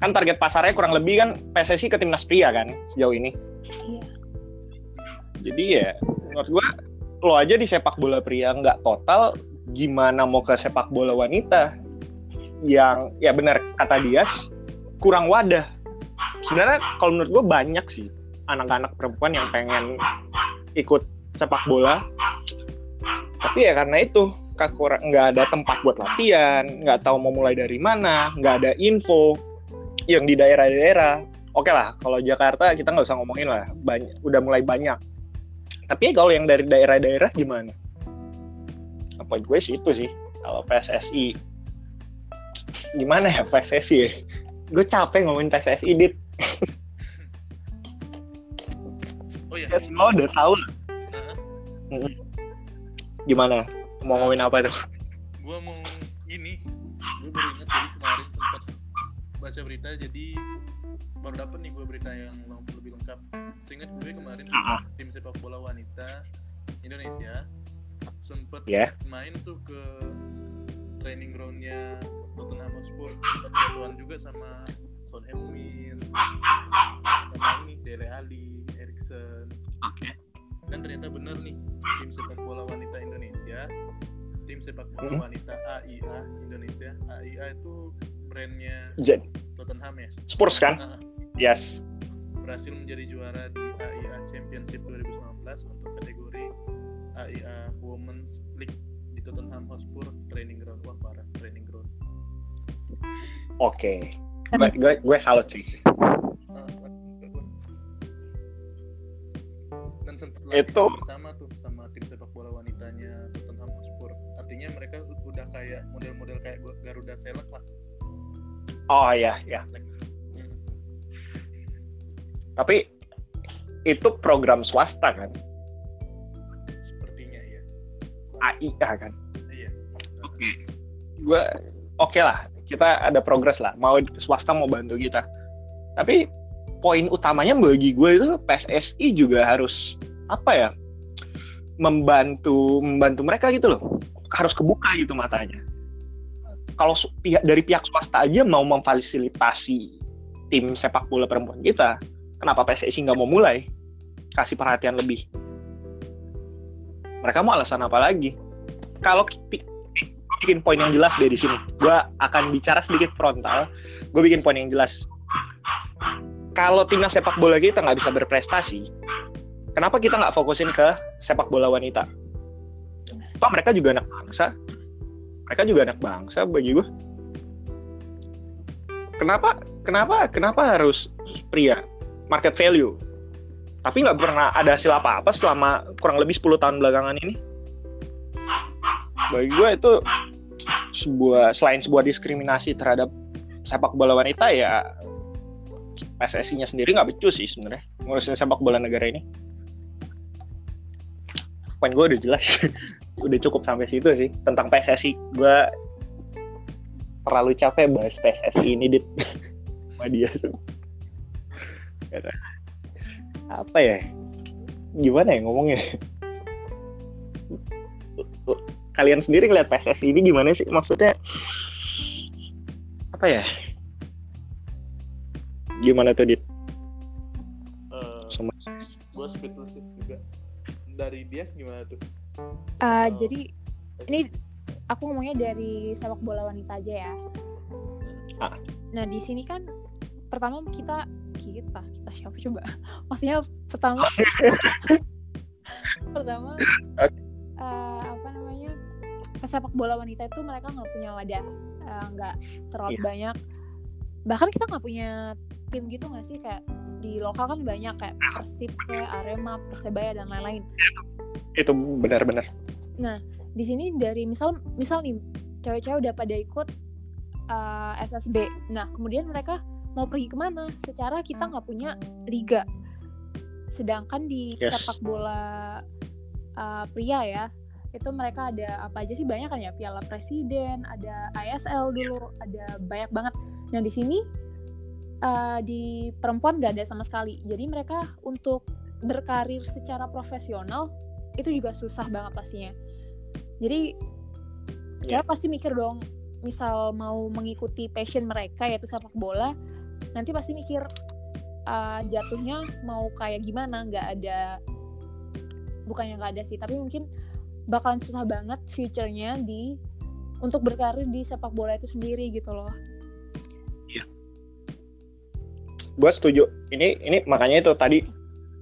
kan target pasarnya kurang lebih kan PSSI ke timnas pria kan sejauh ini. Iya. Jadi ya menurut gua lo aja di sepak bola pria nggak total, gimana mau ke sepak bola wanita yang ya benar kata Dias kurang wadah. Sebenarnya kalau menurut gue banyak sih anak-anak perempuan yang pengen ikut sepak bola, tapi ya karena itu kurang nggak ada tempat buat latihan, nggak tahu mau mulai dari mana, nggak ada info yang di daerah-daerah. Oke lah, kalau Jakarta kita nggak usah ngomongin lah, banyak, udah mulai banyak. Tapi ya kalau yang dari daerah-daerah gimana? Apa gue sih itu sih, kalau PSSI gimana ya PSSI ya? Gue capek ngomongin PSSI, Dit. oh ya Ya semua udah tahu lah. Gimana? Mau ngomongin apa tuh? gue mau gini gue baru inget jadi kemarin sempat baca berita jadi baru dapet nih gue berita yang lebih lengkap seingat gue kemarin Ah. tim sepak bola wanita Indonesia sempet Ya. main tuh ke training groundnya Tottenham Hotspur sempat jatuhan juga sama Son Heung-min sama ini Dele Alli Erikson Oke. dan ternyata bener nih tim sepak bola wanita Indonesia tim sepak bola Hmm. wanita AIA Indonesia AIA itu brandnya Jadi Tottenham ya Spurs kan? Nah, Yes. berhasil menjadi juara di AIA Championship 2019 untuk kategori AIA Women's League di Tottenham Hotspur Training Ground wah parah Training Ground Oke. Gue, gue, gue salut sih. Dan sempat Itu- bersama tuh sama tim sepak bola wanitanya Tottenham Hotspur artinya mereka udah kayak model-model kayak Garuda Select lah Oh iya, ya. Hmm. Tapi itu program swasta kan? sepertinya ya AIA kan? iya Gue oke lah. Kita ada progres lah. Mau swasta mau bantu kita. Tapi poin utamanya bagi gue itu PSSI juga harus apa ya? Membantu membantu mereka gitu loh. Harus kebuka gitu matanya. Kalau pihak dari pihak swasta aja mau memfasilitasi tim sepak bola perempuan kita, kenapa PSSI nggak mau mulai? Kasih perhatian lebih. Mereka mau alasan apa lagi? Kalau bikin poin yang jelas di sini. Gue akan bicara sedikit frontal. Gue bikin poin yang jelas. Kalau timnas sepak bola kita nggak bisa berprestasi, kenapa kita nggak fokusin ke sepak bola wanita? Toh mereka juga anak bangsa. Mereka juga anak bangsa bagi gue kenapa kenapa kenapa harus pria? Market value. Tapi nggak pernah ada hasil apa-apa selama kurang lebih 10 tahun belakangan ini. Bagi gue itu sebuah selain sebuah diskriminasi terhadap sepak bola wanita ya PSSI-nya sendiri nggak becus sih sebenarnya ngurusin sepak bola negara ini poin gue udah jelas. Udah cukup sampai situ sih. Tentang PSSI gue terlalu capek bahas PSSI ini dit. Sama dia. Apa ya? Gimana ya ngomongnya? Kalian sendiri ngeliat PSSI ini gimana sih? Maksudnya apa ya? Gimana tuh dit? Eh, sama gue speechless juga dari dia gimana tuh Uh, Oh. jadi ini aku ngomongnya dari sepak bola wanita aja ya. Ah. Nah di sini kan pertama kita kita kita siapa coba? Maksudnya pertama pertama uh, apa namanya sepak bola wanita itu mereka nggak punya wadah, uh, nggak terlalu Iya. banyak. Bahkan kita nggak punya tim gitu nggak sih? Kayak di lokal kan banyak kayak Persib, kayak Arema, Persebaya dan lain-lain. itu benar-benar. Di sini dari misal misal nih cewek-cewek udah pada ikut uh, SSB nah kemudian mereka mau pergi ke mana? Secara kita nggak punya liga. Sedangkan di Yes. sepak bola uh, pria ya itu mereka ada apa aja sih? Banyak kan ya? Piala Presiden ada ISL dulu ada banyak banget. Nah di sini uh, di perempuan nggak ada sama sekali. Jadi mereka untuk berkarir secara profesional itu juga susah banget pastinya. Jadi Iya. cewek pasti mikir dong misal mau mengikuti passion mereka yaitu sepak bola nanti pasti mikir uh, jatuhnya mau kayak gimana? Nggak ada bukannya nggak ada sih tapi mungkin bakalan susah banget future-nya di untuk berkarir di sepak bola itu sendiri gitu loh gue setuju. Ini ini makanya itu tadi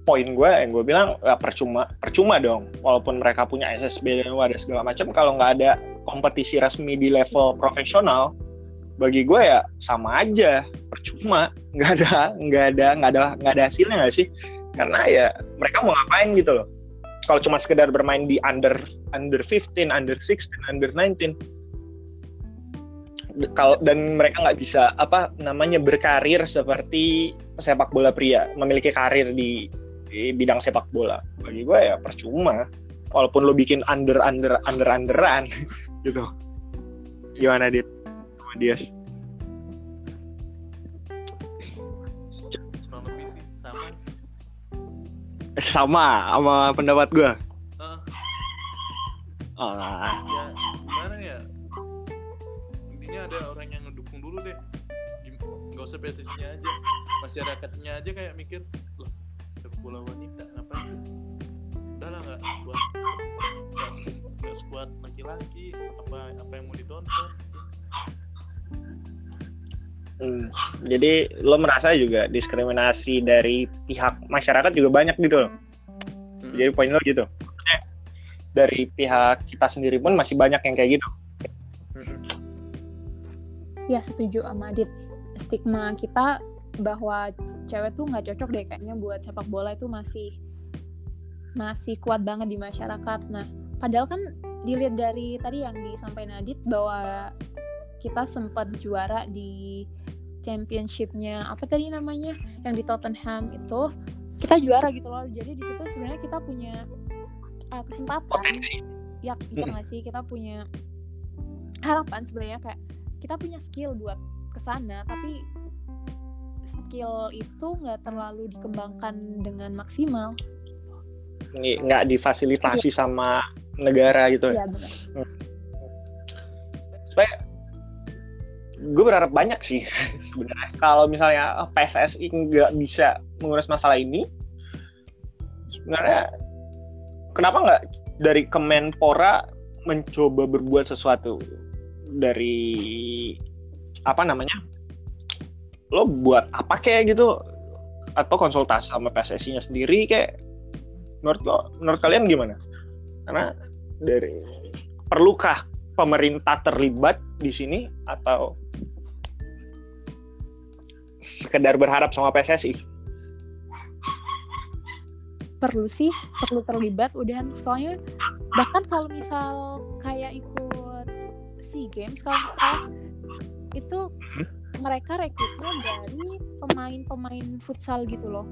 poin gue yang gue bilang ya percuma percuma dong. Walaupun mereka punya SSB dan ada segala macam kalau nggak ada kompetisi resmi di level profesional bagi gue ya sama aja. Percuma. Nggak ada nggak ada nggak ada nggak ada hasilnya nggak sih? Karena ya mereka mau ngapain gitu loh. Kalau cuma sekedar bermain di under under 15 under 16 under 19 kalau dan mereka nggak bisa apa namanya berkarir seperti sepak bola pria memiliki karir di, di bidang sepak bola. Bagi gue ya percuma walaupun lo bikin under under under underan gitu. Gimana dit? Sama dia. Kurang lebih sih sama. Sih sama sama pendapat gue Ah, ah ya dulu deh. Nggak usah PSSI-nya aja. Masyarakatnya aja kayak mikir loh sepak bola wanita ngapain sih? Udah lah nggak sekuat nggak sekuat laki-laki apa apa yang mau ditonton. Hmm. jadi lo merasa juga diskriminasi dari pihak masyarakat juga banyak gitu loh. Jadi poin lo gitu. Dari pihak kita sendiri pun masih banyak yang kayak gitu ya setuju sama Adit. Stigma kita bahwa cewek tuh nggak cocok deh kayaknya buat sepak bola itu masih masih kuat banget di masyarakat. Nah padahal kan dilihat dari tadi yang disampaikan Adit bahwa kita sempat juara di championshipnya apa tadi namanya yang di Tottenham itu kita juara gitu loh. Jadi di situ sebenarnya kita punya uh, kesempatan. Potensi. Ya kita nggak sih? Kita punya harapan sebenarnya kayak kita punya skill buat ke sana tapi skill itu nggak terlalu dikembangkan dengan maksimal. Nggak difasilitasi sama negara gitu. Ya ya supaya gue berharap banyak sih sebenarnya. Kalau misalnya PSSI nggak bisa mengurus masalah ini sebenarnya kenapa nggak dari Kemenpora mencoba berbuat sesuatu dari apa namanya lo buat apa kayak gitu? Atau konsultasi sama PSSI-nya sendiri kayak menurut lo menurut kalian gimana? Karena dari perlukah pemerintah terlibat di sini? Atau sekedar berharap sama PSSI perlu sih perlu terlibat udah. Soalnya bahkan kalau misal kayak ikut sea games kalau salah, itu mereka rekrutnya dari pemain-pemain futsal gitu loh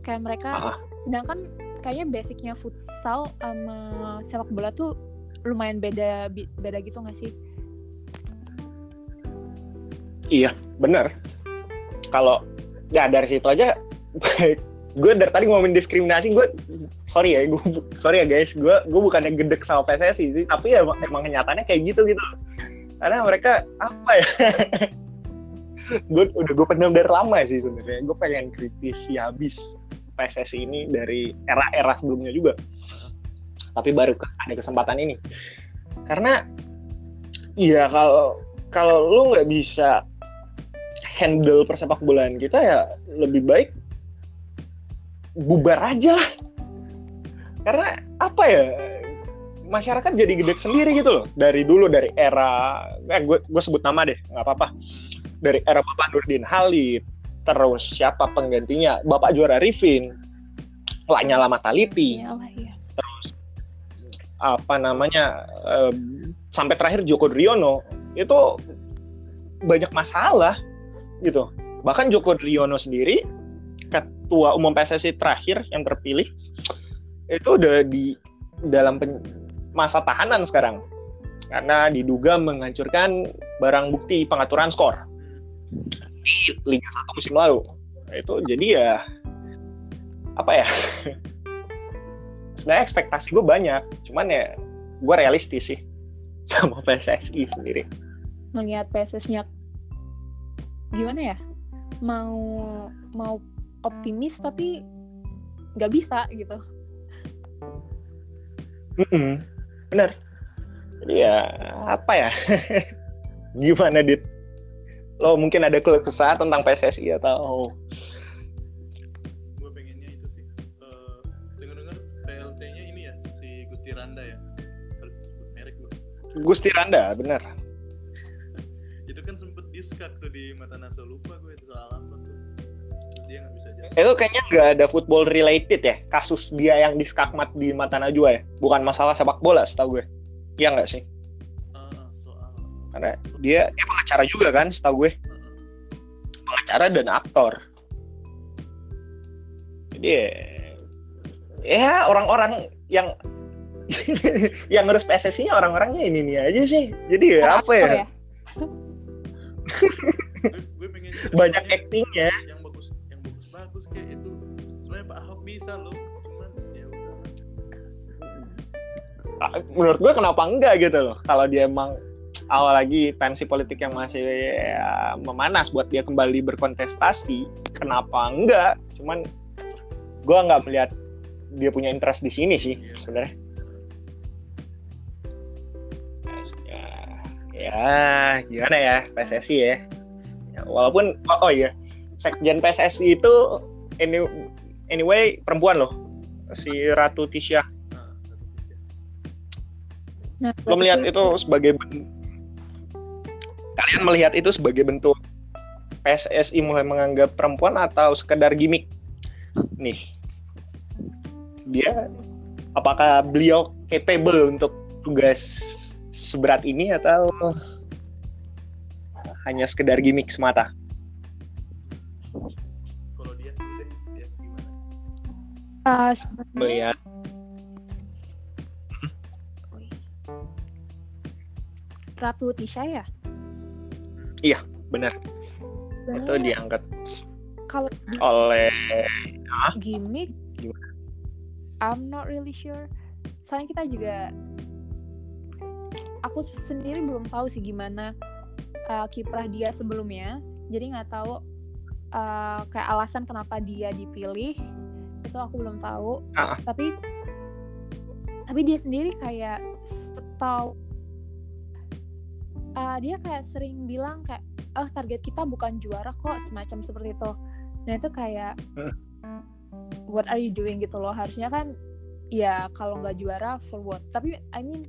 kayak mereka Ah. sedangkan kayaknya basicnya futsal sama sepak bola tuh lumayan beda beda gitu nggak sih Iya, bener. Kalau ya dari situ aja, gue dari tadi ngomongin diskriminasi, gue sorry ya, gue sorry ya guys, gue gue bukannya gedek sama PSSI sih, tapi ya emang, kenyataannya kayak gitu gitu. Karena mereka apa ya? gue udah gue pendam dari lama sih sebenarnya. Gue pengen kritisi habis PSSI ini dari era-era sebelumnya juga. Tapi baru ada kesempatan ini. Karena iya kalau kalau lu nggak bisa handle persepak bolaan kita ya lebih baik bubar aja lah. Karena apa ya masyarakat jadi gede sendiri gitu loh. Dari dulu dari era eh, gue gue sebut nama deh nggak apa-apa. Dari era Bapak Nurdin Halid terus siapa penggantinya? Bapak juara Rifin Lanyala Mataliti ya Allah ya apa namanya em, sampai terakhir Joko Driono itu banyak masalah gitu. Bahkan Joko Driono sendiri ketua umum PSSI terakhir yang terpilih itu udah di dalam pen- masa tahanan sekarang. Karena diduga menghancurkan barang bukti pengaturan skor di Liga 1 musim lalu. Nah, itu jadi ya apa ya? Sebenarnya ekspektasi gue banyak cuman ya gue realistis sih sama PSSI sendiri. Ngelihat PSS-nya gimana ya? Mau mau optimis tapi nggak bisa gitu. Mm-mm, bener jadi ya apa ya? Gimana dit? Lo mungkin ada keluh kesah tentang PSSI atau gue pengennya itu sih Eh, dengar-dengar PLT-nya ini ya si Gusti Randa ya. Merek gue Gusti Randa bener itu kan sempet diskat tuh di mata Naso lupa gue itu soal apa tuh dia nggak bisa jalan itu kayaknya nggak ada football related ya kasus dia yang diskakmat di mata Najwa ya bukan masalah sepak bola setahu gue Iya nggak sih Ah, soal karena dia dia pengacara juga kan setahu gue ah. pengacara dan aktor. Jadi ya, ya orang-orang yang yang ngurus PSSI-nya orang-orangnya ini nih aja sih. Jadi ya apa ya? Aktor gue, gue pengen Banyak actingnya. yang bisa cuman ya Ah, Menurut gue kenapa enggak gitu loh? Kalau dia emang awal lagi tensi politik yang masih ya, memanas buat dia kembali berkontestasi, kenapa enggak? Cuman gue nggak melihat dia punya interest di sini sih sebenarnya. Ya, gimana ya PSSI ya. Ya, walaupun oh, oh iya sekjen PSSI itu any, anyway perempuan loh. Si Ratu Tisha. Nah lo melihat itu sebagai ben- kalian melihat itu sebagai bentuk PSSI mulai menganggap perempuan atau sekedar gimmick? Nih. Dia apakah beliau capable untuk tugas seberat ini atau hanya sekedar gimmick semata uh, sebenarnya melihat Ratu Tisha ya? Benar. Itu sebenarnya diangkat. Kalau oleh gimmick Gimana? I'm not really sure. Soalnya kita juga aku sendiri belum tahu sih gimana uh, kiprah dia sebelumnya. Jadi nggak tahu uh, kayak alasan kenapa dia dipilih itu aku belum tahu. Ah. tapi tapi dia sendiri kayak setahu uh, dia kayak sering bilang kayak oh target kita bukan juara kok semacam seperti itu. Nah itu kayak Hmm. what are you doing? gitu loh. Harusnya kan ya kalau nggak juara for what? Tapi I mean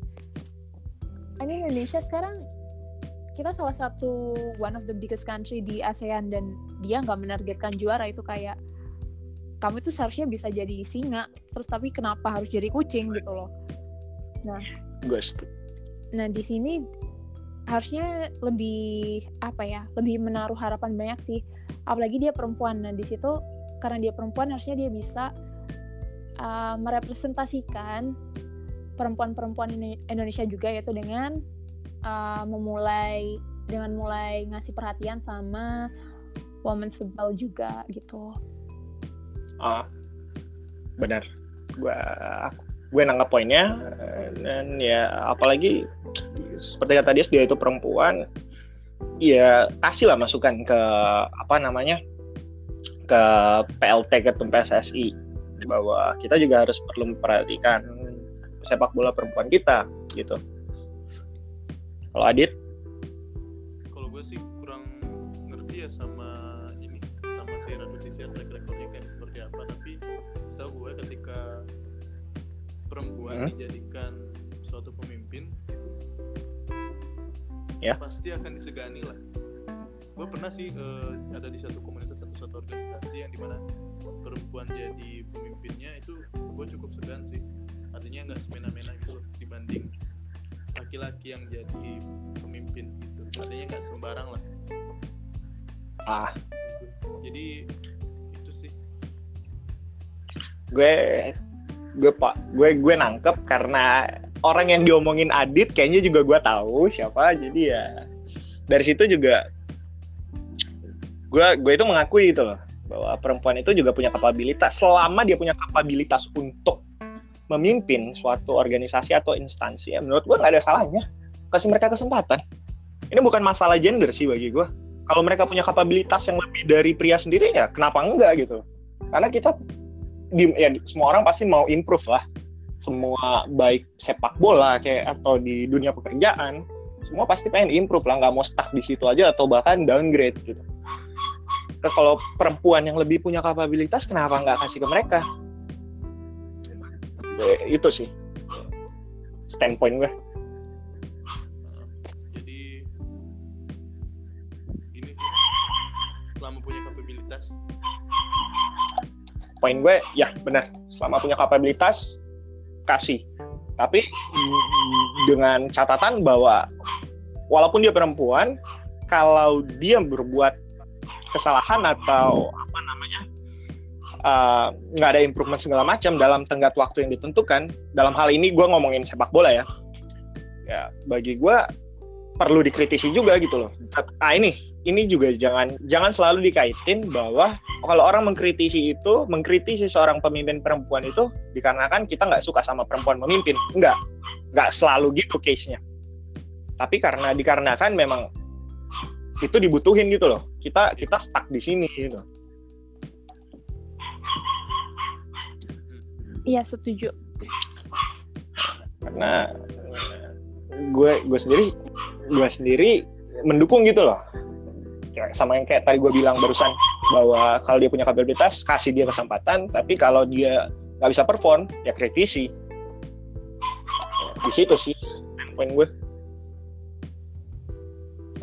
I mean Indonesia sekarang kita salah satu one of the biggest country di ASEAN dan dia nggak menargetkan juara. Itu kayak kamu itu seharusnya bisa jadi singa terus tapi kenapa harus jadi kucing gitu loh. Nah gue nah di sini harusnya lebih apa ya lebih menaruh harapan banyak sih. Apalagi dia perempuan. Nah di situ karena dia perempuan harusnya dia bisa uh, merepresentasikan perempuan-perempuan Indo- Indonesia juga yaitu dengan uh, memulai dengan mulai ngasih perhatian sama women's football juga gitu Ah, benar. Gue gue nangkap poinnya dan ya apalagi seperti kata dia dia itu perempuan ya kasih lah masukan ke apa namanya ke PLT ke PSSI bahwa kita juga harus perlu memperhatikan sepak bola perempuan kita gitu. Kalau Adit, kalau gue sih kurang ngerti ya sama perempuan Hmm. dijadikan suatu pemimpin Ya. pasti akan disegani lah. Gue pernah sih eh, ada di satu komunitas satu satu organisasi yang di mana perempuan jadi pemimpinnya itu gue cukup segan sih. Artinya nggak semena-mena gitu loh dibanding laki-laki yang jadi pemimpin gitu. Artinya nggak sembarang lah. Ah. Jadi itu sih. Gue gue pak gue gue nangkep karena orang yang diomongin Adit kayaknya juga gue tahu siapa. Jadi ya dari situ juga gue gue itu mengakui gitu loh bahwa perempuan itu juga punya kapabilitas. Selama dia punya kapabilitas untuk memimpin suatu organisasi atau instansi ya menurut gue nggak ada salahnya kasih mereka kesempatan. Ini bukan masalah gender sih bagi gue. Kalau mereka punya kapabilitas yang lebih dari pria sendiri ya kenapa enggak gitu? Karena kita di, ya semua orang pasti mau improve lah. Semua baik sepak bola kayak atau di dunia pekerjaan semua pasti pengen improve lah. Nggak mau stuck di situ aja atau bahkan downgrade gitu. Kalau perempuan yang lebih punya kapabilitas kenapa nggak kasih ke mereka? Eh, itu sih. Standpoint gue poin gue ya benar. Selama punya kapabilitas kasih. Tapi mm, dengan catatan bahwa walaupun dia perempuan kalau dia berbuat kesalahan atau apa namanya uh, nggak ada improvement segala macam dalam tenggat waktu yang ditentukan dalam hal ini gue ngomongin sepak bola ya. Ya bagi gue perlu dikritisi juga gitu loh. Ah ini ini juga jangan jangan selalu dikaitin bahwa kalau orang mengkritisi itu mengkritisi seorang pemimpin perempuan itu dikarenakan kita nggak suka sama perempuan memimpin. Enggak nggak selalu gitu case nya tapi karena dikarenakan memang itu dibutuhin gitu loh. Kita kita stuck di sini gitu. Iya setuju. Karena gue gue sendiri gue sendiri mendukung gitu loh. Kayak sama yang kayak tadi gue bilang barusan bahwa kalau dia punya kapabilitas kasih dia kesempatan tapi kalau dia nggak bisa perform ya kritisi. Di situ sih poin gue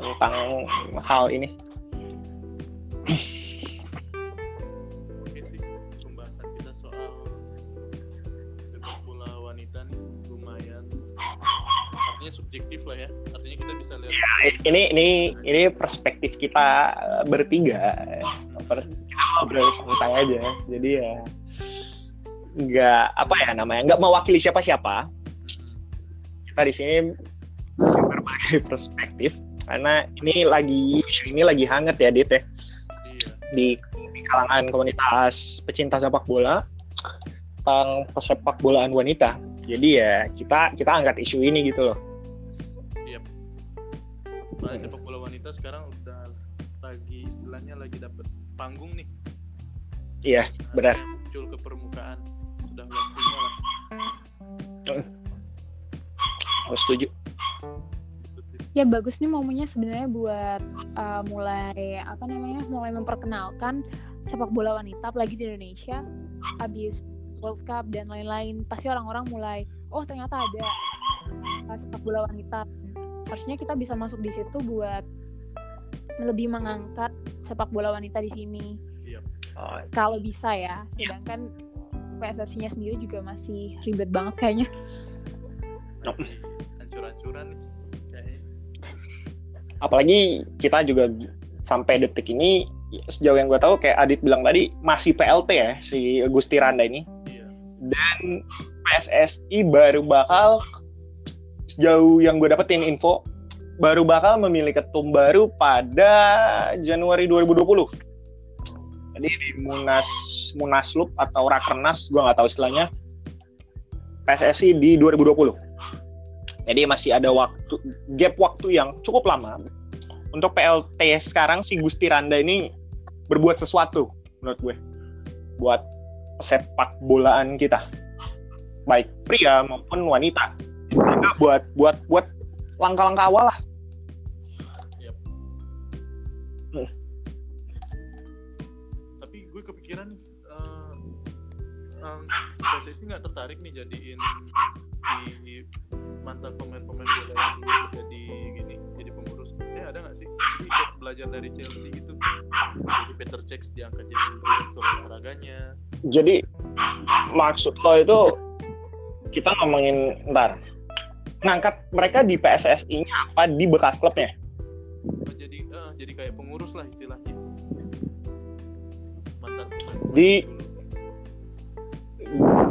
tentang hal ini ini ini ini perspektif kita eh, bertiga. Kita ngobrol santai aja. Jadi ya nggak apa ya namanya nggak mewakili siapa-siapa. Kita di sini berbagai perspektif karena ini lagi isu ini lagi hangat ya Dit ya. Iya. Di, di kalangan komunitas pecinta sepak bola tentang pesepak bolaan wanita. Jadi ya kita kita angkat isu ini gitu loh Nah, sepak bola wanita sekarang udah lagi istilahnya lagi dapet panggung nih. Iya benar. Saatnya muncul ke permukaan. Sudah waktunya lah. Aku setuju. Ya bagus nih momennya sebenarnya buat uh, mulai apa namanya mulai memperkenalkan sepak bola wanita apalagi di Indonesia abis World Cup dan lain-lain. Pasti orang-orang mulai oh ternyata ada uh, sepak bola wanita harusnya kita bisa masuk di situ buat lebih mengangkat sepak bola wanita di sini. Oh, kalau bisa ya sedangkan PSSI-nya sendiri juga masih ribet banget kayaknya. Hancur-hancuran nih kayaknya. Apalagi kita juga sampai detik ini sejauh yang gue tahu kayak Adit bilang tadi masih PLT ya si Gusti Randa ini. Iya. Dan PSSI baru bakal sejauh yang gue dapetin info baru bakal memilih ketum baru pada Januari 2020 jadi di Munas Munaslup atau Rakernas gue nggak tahu istilahnya PSSI di 2020 jadi masih ada waktu gap waktu yang cukup lama. Untuk PLT sekarang si Gusti Randa ini berbuat sesuatu menurut gue buat sepak bolaan kita. Baik pria maupun wanita buat buat buat langkah-langkah awal lah. Tapi gue kepikiran nih eh, em, PSSI nggak tertarik nih jadiin di mantan pemain-pemain bola yang dulu jadi gini jadi pengurus. Eh ada nggak sih? Jadi ikut belajar dari Chelsea gitu. Jadi Peter Cech diangkat jadi direktur olahraganya. Jadi maksud lo itu kita ngomongin ntar ngangkat mereka di PSSI-nya apa di bekas klubnya? Oh, jadi eh, jadi kayak pengurus lah istilahnya. Mantan pemain Di- dulu.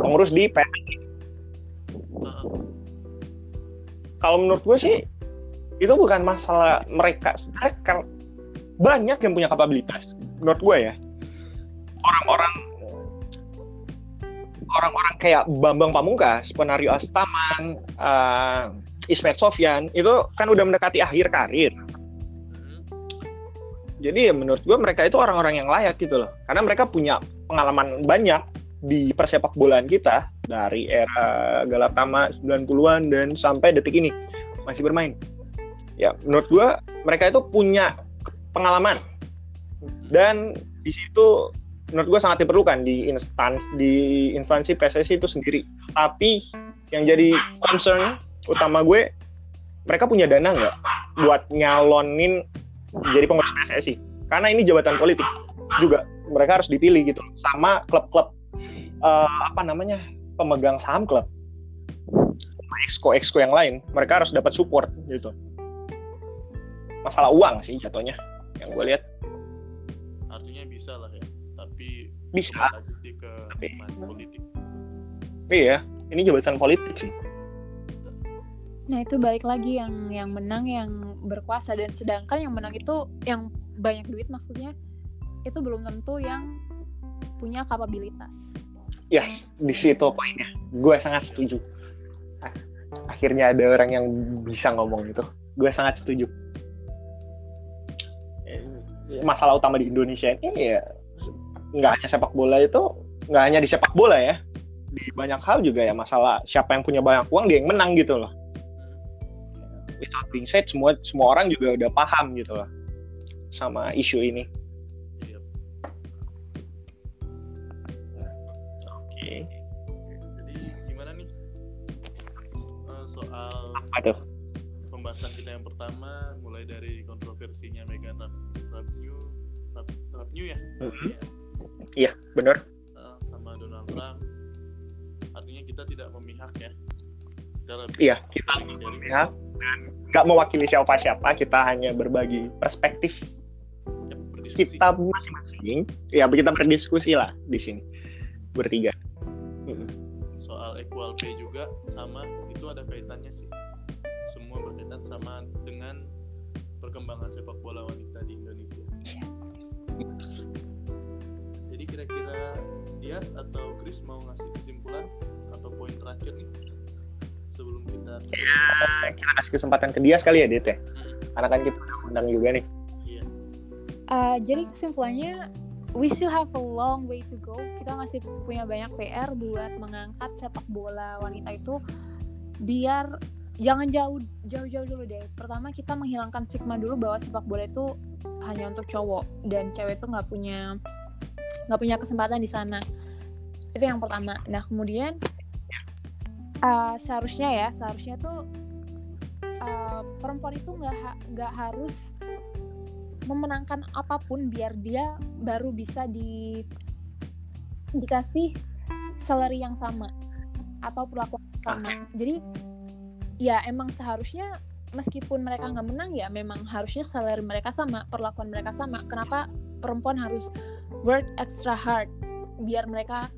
pengurus di PSSI Heeh. kalau menurut gue sih itu bukan masalah mereka. Sebenarnya kan banyak yang punya kapabilitas menurut gue ya. Orang-orang orang-orang kayak Bambang Pamungkas, Penario Astaman, uh, Ismet Sofyan itu kan udah mendekati akhir karir. Jadi ya menurut gue mereka itu orang-orang yang layak gitu loh. Karena mereka punya pengalaman banyak di persepak bolaan kita dari era Galatama 90-an dan sampai detik ini masih bermain. Ya, menurut gue mereka itu punya pengalaman dan di situ menurut gue sangat diperlukan di instansi di instansi PSSI itu sendiri. Tapi yang jadi concern utama gue mereka punya dana nggak buat nyalonin jadi pengurus PSSI karena ini jabatan politik juga mereka harus dipilih gitu sama klub-klub eh, apa namanya pemegang saham klub. Sama exco exco yang lain mereka harus dapat support gitu. Masalah uang sih jatuhnya yang gue lihat. Artinya bisa lah ya bisa. Sih ke Tapi- politik? Iya ini jabatan politik sih. Nah itu balik lagi yang yang menang yang berkuasa. Dan sedangkan yang menang itu yang banyak duit maksudnya itu belum tentu yang punya kapabilitas. ya di situ poinnya. Gue sangat setuju. Akhirnya ada orang yang bisa ngomong itu. Gue sangat setuju. Eh, masalah utama di Indonesia ini ya nggak hanya sepak bola itu nggak hanya di sepak bola ya di banyak hal juga ya masalah siapa yang punya banyak uang dia yang menang gitu loh without being said semua semua orang juga udah paham gitu loh sama isu ini Iya. oke jadi gimana nih Eh, soal aduh pembahasan kita yang pertama mulai dari kontroversinya Meghan Rap- Rapnew Rap- Rapnew ya Mhm. Iya bener Eh, sama Donald Trump artinya kita tidak memihak ya. Kita lebih Iya, kita sharing memihak. nggak mewakili siapa-siapa kita hanya berbagi perspektif. Ya, kita masing-masing. Ya kita berdiskusi lah di sini bertiga. Soal equal pay juga sama itu ada kaitannya sih. Semua berkaitan sama dengan perkembangan sepak bola wanita di Indonesia. Jadi kira-kira Dias atau Chris mau ngasih kesimpulan atau poin terakhir nih? Sebelum kita Nah, kita kasih kesempatan ke dia sekali ya Dit ya? Hmm, karena kan kita undang juga nih. Iya. Uh, jadi kesimpulannya we still have a long way to go. Kita masih punya banyak PR buat mengangkat sepak bola wanita itu. Biar jangan jauh jauh-jauh dulu deh. Pertama kita menghilangkan stigma dulu bahwa sepak bola itu hanya untuk cowok dan cewek itu nggak punya nggak punya kesempatan di sana. itu yang pertama. Nah kemudian uh, seharusnya ya seharusnya tuh uh, perempuan itu nggak ha nggak harus memenangkan apa pun biar dia baru bisa di dikasih salary yang sama atau perlakuan yang sama. Jadi ya emang seharusnya meskipun mereka nggak menang ya memang harusnya salary mereka sama perlakuan mereka sama. Kenapa perempuan harus work extra hard biar mereka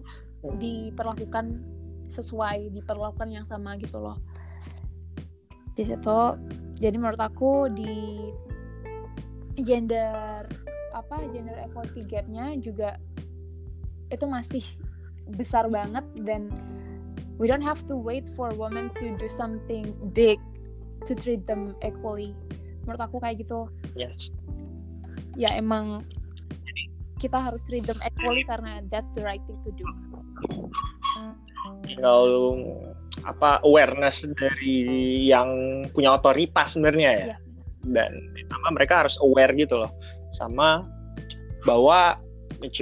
diperlakukan sesuai diperlakukan yang sama gitu loh. Di situ jadi menurut aku di gender apa gender equality gapnya juga itu masih besar banget dan we don't have to wait for women to do something big to treat them equally. Menurut aku kayak gitu. Yes. ya emang kita harus treat them equally karena that's the right thing to do. Kalau apa awareness dari yang punya otoritas sebenarnya ya? Iya. dan ditambah mereka harus aware gitu loh. Sama bahwa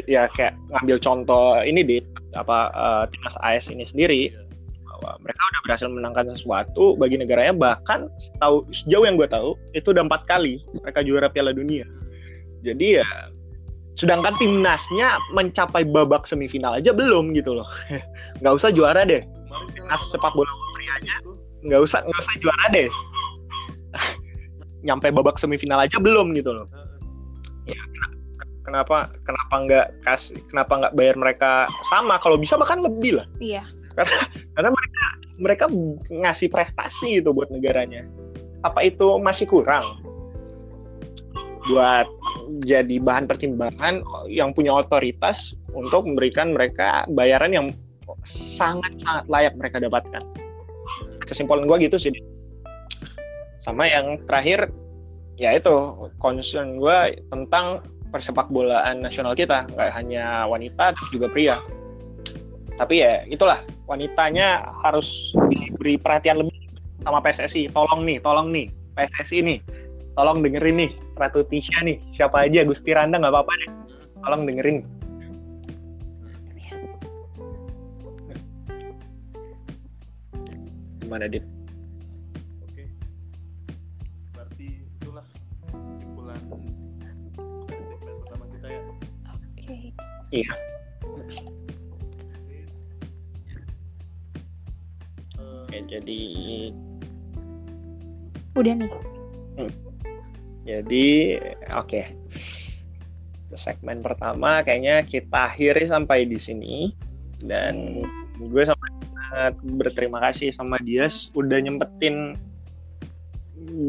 ya kayak ngambil contoh ini di apa eh, timnas AS ini sendiri bahwa mereka udah berhasil menangkan sesuatu bagi negaranya bahkan setahu sejauh yang gue tahu itu udah empat kali mereka juara Piala Dunia. Jadi ya sedangkan timnasnya mencapai babak semifinal aja belum gitu loh. Nggak usah juara deh. Timnas sepak bola itu nggak usah nggak usah juara deh. Nyampe babak semifinal aja belum gitu loh. Eh, kenapa kenapa nggak kasih kenapa nggak bayar mereka sama? Kalau bisa bahkan lebih lah. Iya. Karena mereka mereka ngasih prestasi gitu buat negaranya. Apa itu masih kurang? Buat jadi bahan pertimbangan yang punya otoritas untuk memberikan mereka bayaran yang sangat sangat layak mereka dapatkan. Kesimpulan gue gitu sih. Sama yang terakhir ya itu concern gue tentang persepak bolaan nasional kita. Nggak hanya wanita juga pria. Tapi ya itulah. Wanitanya harus diberi perhatian lebih sama PSSI tolong nih tolong nih PSSI nih tolong dengerin nih Ratu Tisha nih. Siapa aja Gusti Randa nggak apa-apa deh. Tolong dengerin. Gimana dit? Oke. Berarti itulah kesimpulan segmen pertama kita ya. Oke. Iya. Oke. Eh, Oke, jadi udah nih jadi oke. Segmen pertama kayaknya kita akhiri sampai di sini. Dan gue sangat berterima kasih sama Dias udah nyempetin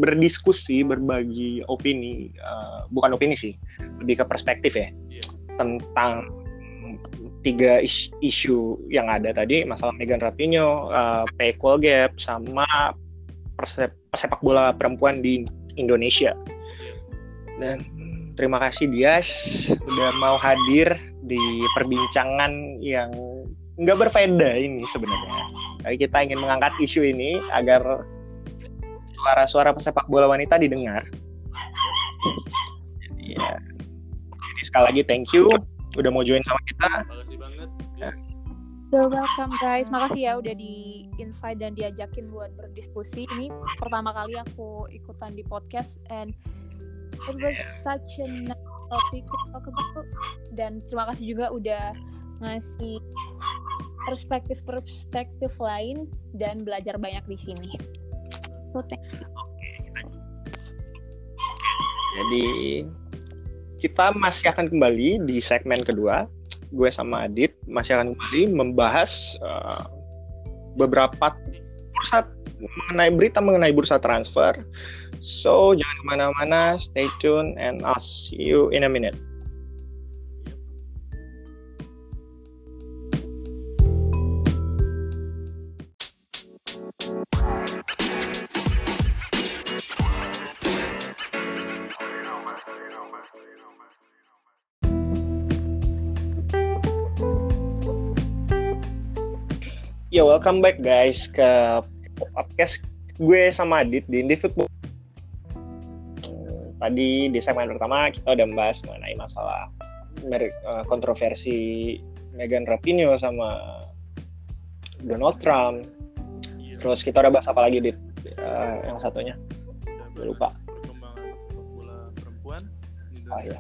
berdiskusi berbagi opini eh, bukan opini sih lebih ke perspektif ya Iya. tentang tiga is- isu yang ada tadi masalah Megan Rapinoe, eh, pay equal gap sama persep- pesepak bola perempuan di Indonesia dan terima kasih Dias udah mau hadir di perbincangan yang nggak berfaedah ini sebenarnya. Tapi kita ingin mengangkat isu ini agar suara-suara pesepak bola wanita didengar. Jadi, ya. Jadi sekali lagi thank you udah mau join sama kita. makasih banget yes. You're welcome guys. Makasih ya udah di invite dan diajakin buat berdiskusi. Ini pertama kali aku ikutan di podcast and it was such a nice topic to talk about. Dan terima kasih juga udah ngasih perspektif-perspektif lain dan belajar banyak di sini. So, thank Jadi kita masih akan kembali di segmen kedua. Gue sama Adit masih akan kembali membahas uh, beberapa bursa mengenai berita mengenai bursa transfer. So jangan ke mana-mana, stay tune and I'll see you in a minute. Ya welcome back guys ke podcast gue sama Adit di Indie Football. Tadi di segmen pertama kita udah membahas mengenai masalah eh, kontroversi Megan Rapinoe sama Donald Trump. Iya. Terus kita udah bahas apa lagi dit? Eh, yang satunya. Udah lupa. bahas perkembangan sepak bola perempuan di Ah, iya.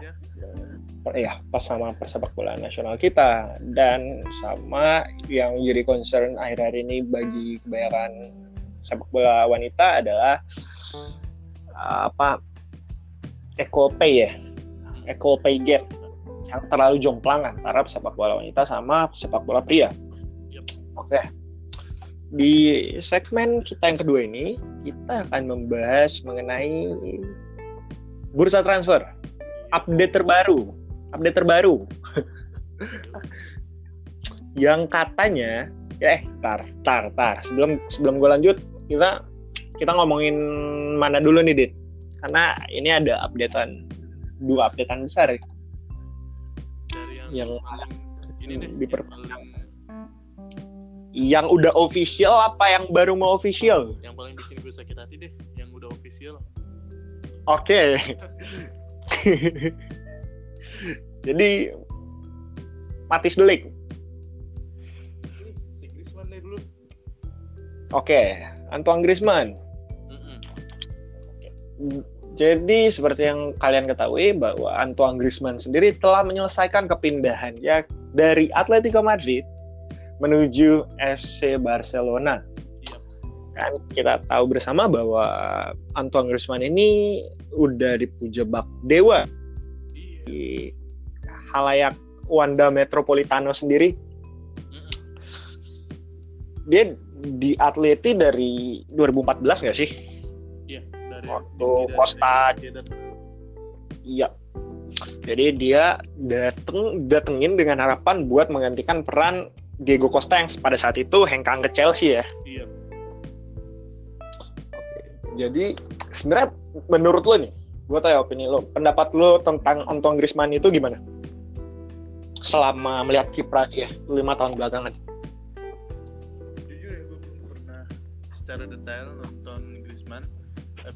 Per- ya pas sama persepak bola nasional kita dan sama yang jadi concern akhir-akhir ini bagi kebanyakan sepak bola wanita adalah uh, apa equal pay ya equal pay gap yang terlalu jomplang antara sepak bola wanita sama sepak bola pria. Yep. Oke. Di segmen kita yang kedua ini kita akan membahas mengenai bursa transfer update terbaru update terbaru yang katanya ya eh tar tar tar sebelum sebelum gue lanjut kita kita ngomongin mana dulu nih dit karena ini ada updatean dua updatean besar Dari yang, Yang paling ini deh, diper- yang yang udah official apa yang baru mau official? yang paling bikin gue sakit hati deh, yang udah official. oke. Jadi Matis Delik. Oke Antoine Griezmann. Jadi seperti yang kalian ketahui bahwa Antoine Griezmann sendiri telah menyelesaikan kepindahannya dari Atletico Madrid menuju FC Barcelona. Iya. Kan kita tahu bersama bahwa Antoine Griezmann ini udah dipuja bak dewa di halayak Wanda Metropolitano sendiri. Dia di Atleti dari 2014 nggak sih? Dari Waktu Costa- Iya. Jadi dia dateng datengin dengan harapan buat menggantikan peran Diego Costa yang pada saat itu hengkang ke Chelsea ya. Iya. Jadi sebenarnya menurut lo nih, gue tanya opini lo, pendapat lo tentang Antoine Griezmann itu gimana? Selama melihat kiprah dia lima tahun belakangan. Jujur ya gue belum pernah secara detail nonton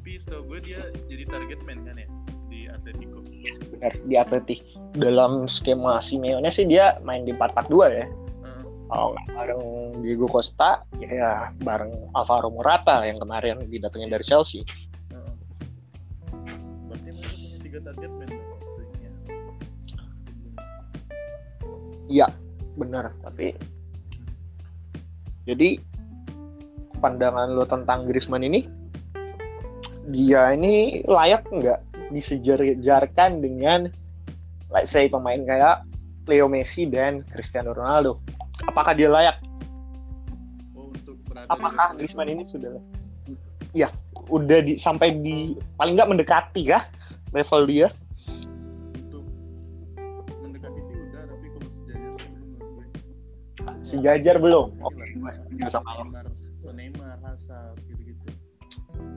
tapi setahu gue dia jadi target man kan ya di Atletico. Benar di Atleti. Dalam skema Simeone sih dia main di 4-4-2 ya. Kalau nggak bareng Diego Costa, ya bareng Alvaro Morata yang kemarin didatengin dari Chelsea. Heeh. Berarti mereka punya tiga target man. Iya, benar. Tapi jadi pandangan lo tentang Griezmann ini, dia ini layak nggak disejarkan dengan, let's say pemain kayak Leo Messi dan Cristiano Ronaldo? Apakah dia layak? Oh untuk Apakah Griezmann ini sudah, ya, udah di, sampai di paling nggak mendekati kah level dia? untuk mendekati sih udah tapi kalau sejajar belum. Sejajar belum? Iya Oke, gue setuju sama lo. Neymar, Hazard.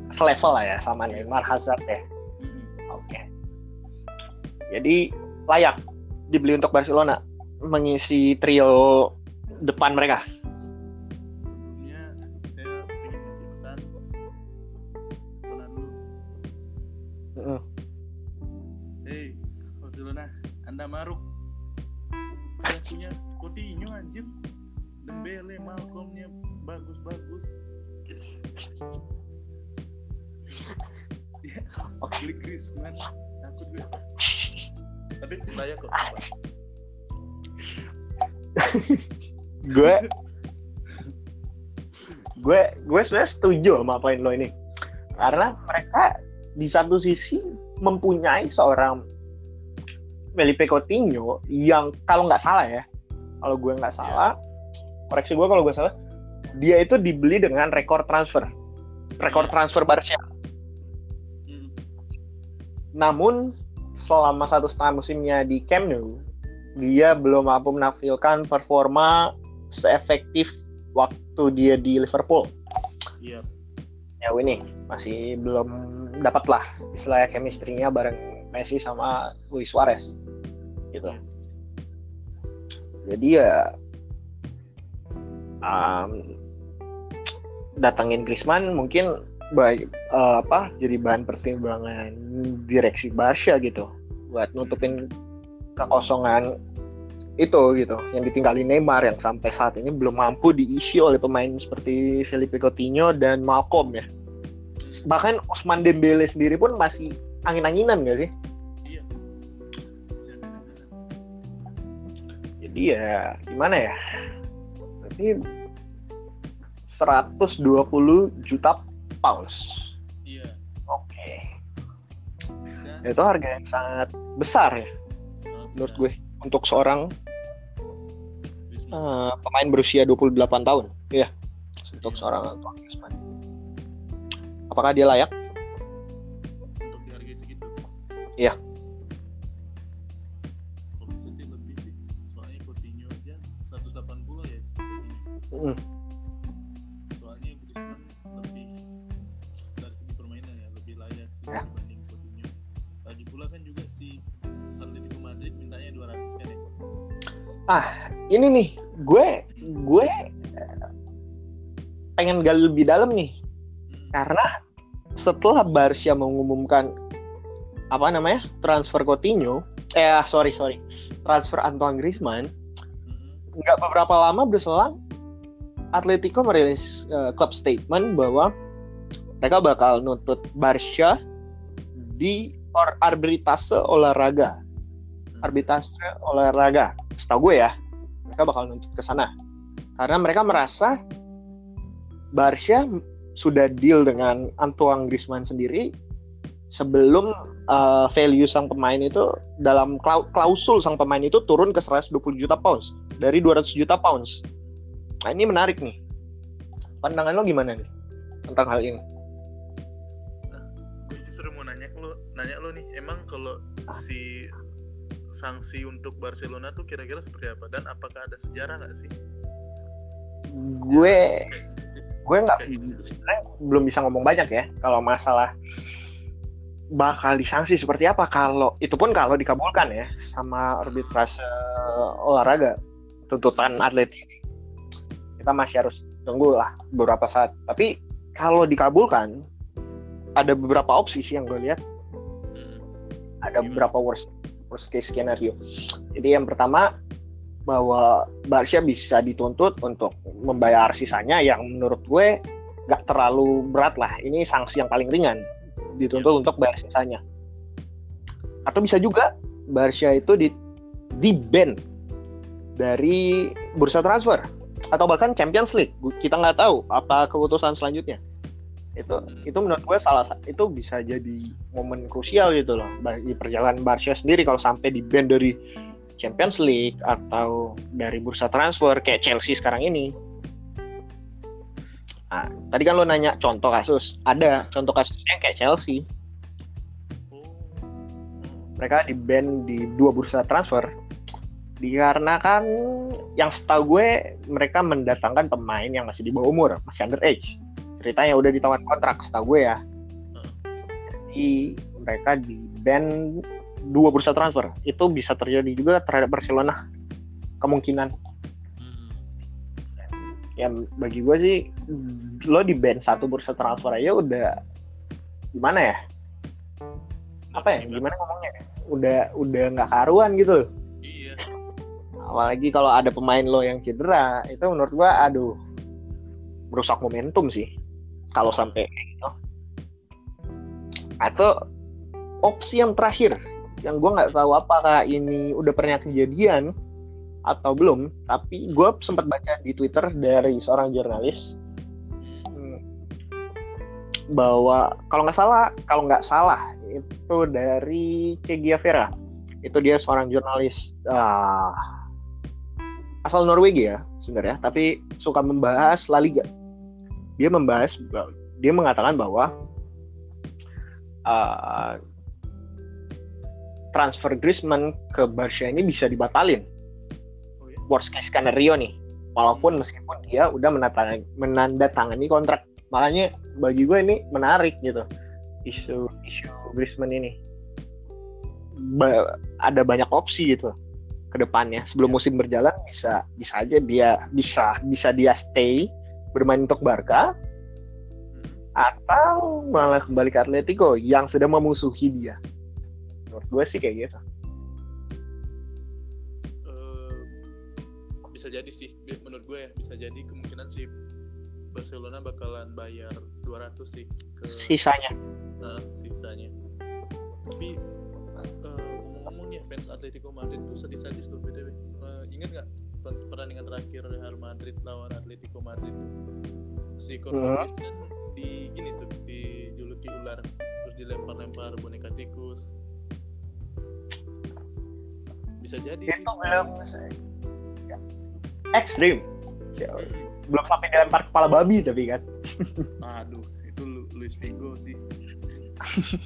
Selevel lah ya sama Neymar Hazard ya. Mm-mm. Oke. Jadi layak dibeli untuk Barcelona mengisi trio depan mereka. Mm. Hei, Barcelona, Anda maruk. Punya Coutinho anjir. Dembele, Malcolmnya bagus-bagus. Beli Griezmann. Takut gue. Tapi layak kok. Gue gue gue sebenarnya setuju sama poin lo ini karena mereka di satu sisi mempunyai seorang Felipe Coutinho yang kalau nggak salah ya kalau gue nggak salah koreksi gue kalau gue salah dia itu dibeli dengan rekor transfer rekor transfer Barca. Namun selama satu setengah musimnya di Camp Nou, dia belum mampu menampilkan performa seefektif waktu dia di Liverpool. Iya. Ya ini masih belum dapat lah istilahnya chemistry-nya bareng Messi sama Luis Suarez gitu. Jadi ya um, datangin Griezmann mungkin baik eh, apa jadi bahan pertimbangan direksi Barca gitu. Buat nutupin kekosongan itu gitu yang ditinggalin Neymar yang sampai saat ini belum mampu diisi oleh pemain seperti Felipe Coutinho dan Malcolm ya. Bahkan Osman Dembele sendiri pun masih angin-anginan gak sih? Iya. Jadi ya gimana ya? Berarti 120 juta pounds iya. Oke. Dan itu harga yang sangat besar ya menurut gue untuk seorang eh, pemain berusia 28 tahun. Ya untuk seorang Antoine Griezmann. Apakah dia layak? Untuk dihargai segitu? Iya. kalau bisa ini nih gue gue eh, pengen gali lebih dalam nih. Hmm. karena setelah Barca mengumumkan apa namanya transfer Coutinho eh sorry sorry transfer Antoine Griezmann nggak beberapa lama berselang Atletico merilis eh, club statement bahwa mereka bakal nuntut Barca di or arbitrase olahraga. Arbitrase olahraga setahu gue ya mereka bakal nuntut ke sana karena mereka merasa Barca sudah deal dengan Antoine Griezmann sendiri sebelum uh, value sang pemain itu dalam klau- klausul sang pemain itu turun ke 120 juta pounds dari 200 juta pounds. Nah ini menarik nih. Pandangan lo gimana nih tentang hal ini? gue justru mau nanya ke lu nanya lu nih emang kalau si sanksi untuk Barcelona tuh kira-kira seperti apa? Dan apakah ada sejarah nggak sih? Gue gue nggak belum bisa ngomong banyak ya kalau masalah bakal disanksi seperti apa kalau itu pun kalau dikabulkan ya sama arbitrase olahraga tuntutan atlet. Kita masih harus tunggu lah beberapa saat. Tapi kalau dikabulkan ada beberapa opsi sih yang gue lihat. Hmm. ada beberapa worst worst case scenario. Jadi yang pertama bahwa Barca bisa dituntut untuk membayar sisanya yang menurut gue nggak terlalu berat lah. Ini sanksi yang paling ringan dituntut untuk bayar sisanya. Atau bisa juga Barca itu di di ban dari bursa transfer atau bahkan Champions League. Kita nggak tahu apa keputusan selanjutnya itu itu menurut gue salah sa- itu bisa jadi momen krusial gitu loh bagi perjalanan Barca sendiri kalau sampai di ban dari Champions League atau dari bursa transfer kayak Chelsea sekarang ini. Nah, tadi kan lo nanya contoh kasus, ada contoh kasusnya kayak Chelsea, mereka di ban di dua bursa transfer dikarenakan yang setahu gue mereka mendatangkan pemain yang masih di bawah umur, masih underage. Ceritanya udah ditawar kontrak setahu gue ya. Jadi mereka di ban dua bursa transfer. Itu bisa terjadi juga terhadap Barcelona kemungkinan. Hmm. Ya bagi gue sih lo di ban satu bursa transfer aja udah gimana ya? Apa ya? Gimana ngomongnya? ya? Udah udah nggak karuan gitu. iya apalagi kalau ada pemain lo yang cedera itu menurut gua aduh merusak momentum sih kalau sampai kayak gitu. Atau opsi yang terakhir yang gua nggak tahu apakah ini udah pernah kejadian atau belum tapi gua sempat baca di twitter dari seorang jurnalis Hmm. bahwa kalau nggak salah kalau nggak salah itu dari Che Guevara itu dia seorang jurnalis ah, asal Norwegia sebenarnya tapi suka membahas La Liga dia membahas dia mengatakan bahwa ah, transfer Griezmann ke Barca ini bisa dibatalin. Oh ya worst case scenario nih. Walaupun meskipun dia udah menandatangani, menandatangani kontrak. Makanya bagi gue ini menarik gitu isu isu Griezmann ini. Ba- ada banyak opsi gitu ke depannya. Sebelum musim berjalan bisa bisa aja dia bisa bisa dia stay bermain untuk Barca atau malah kembali ke Atletico yang sedang memusuhi dia menurut gue sih kayak gitu Eh, bisa jadi sih menurut gue ya bisa jadi kemungkinan si Barcelona bakalan bayar 200 sih ke Sisanya. Nah, sisanya. Tapi eh, ngomong-ngomong nih fans Atletico Madrid tuh sedih-sadis loh btw. Eh, ingat nggak pertandingan terakhir Real Madrid lawan Atletico Madrid? Si Cornelius kan di gini tuh dijuluki ular terus dilempar-lempar boneka tikus. Bisa jadi sih. Itu belum ekstrim. Ya, Belum sampai dilempar kepala babi tapi kan. Aduh, itu Lu- Luis Figo sih.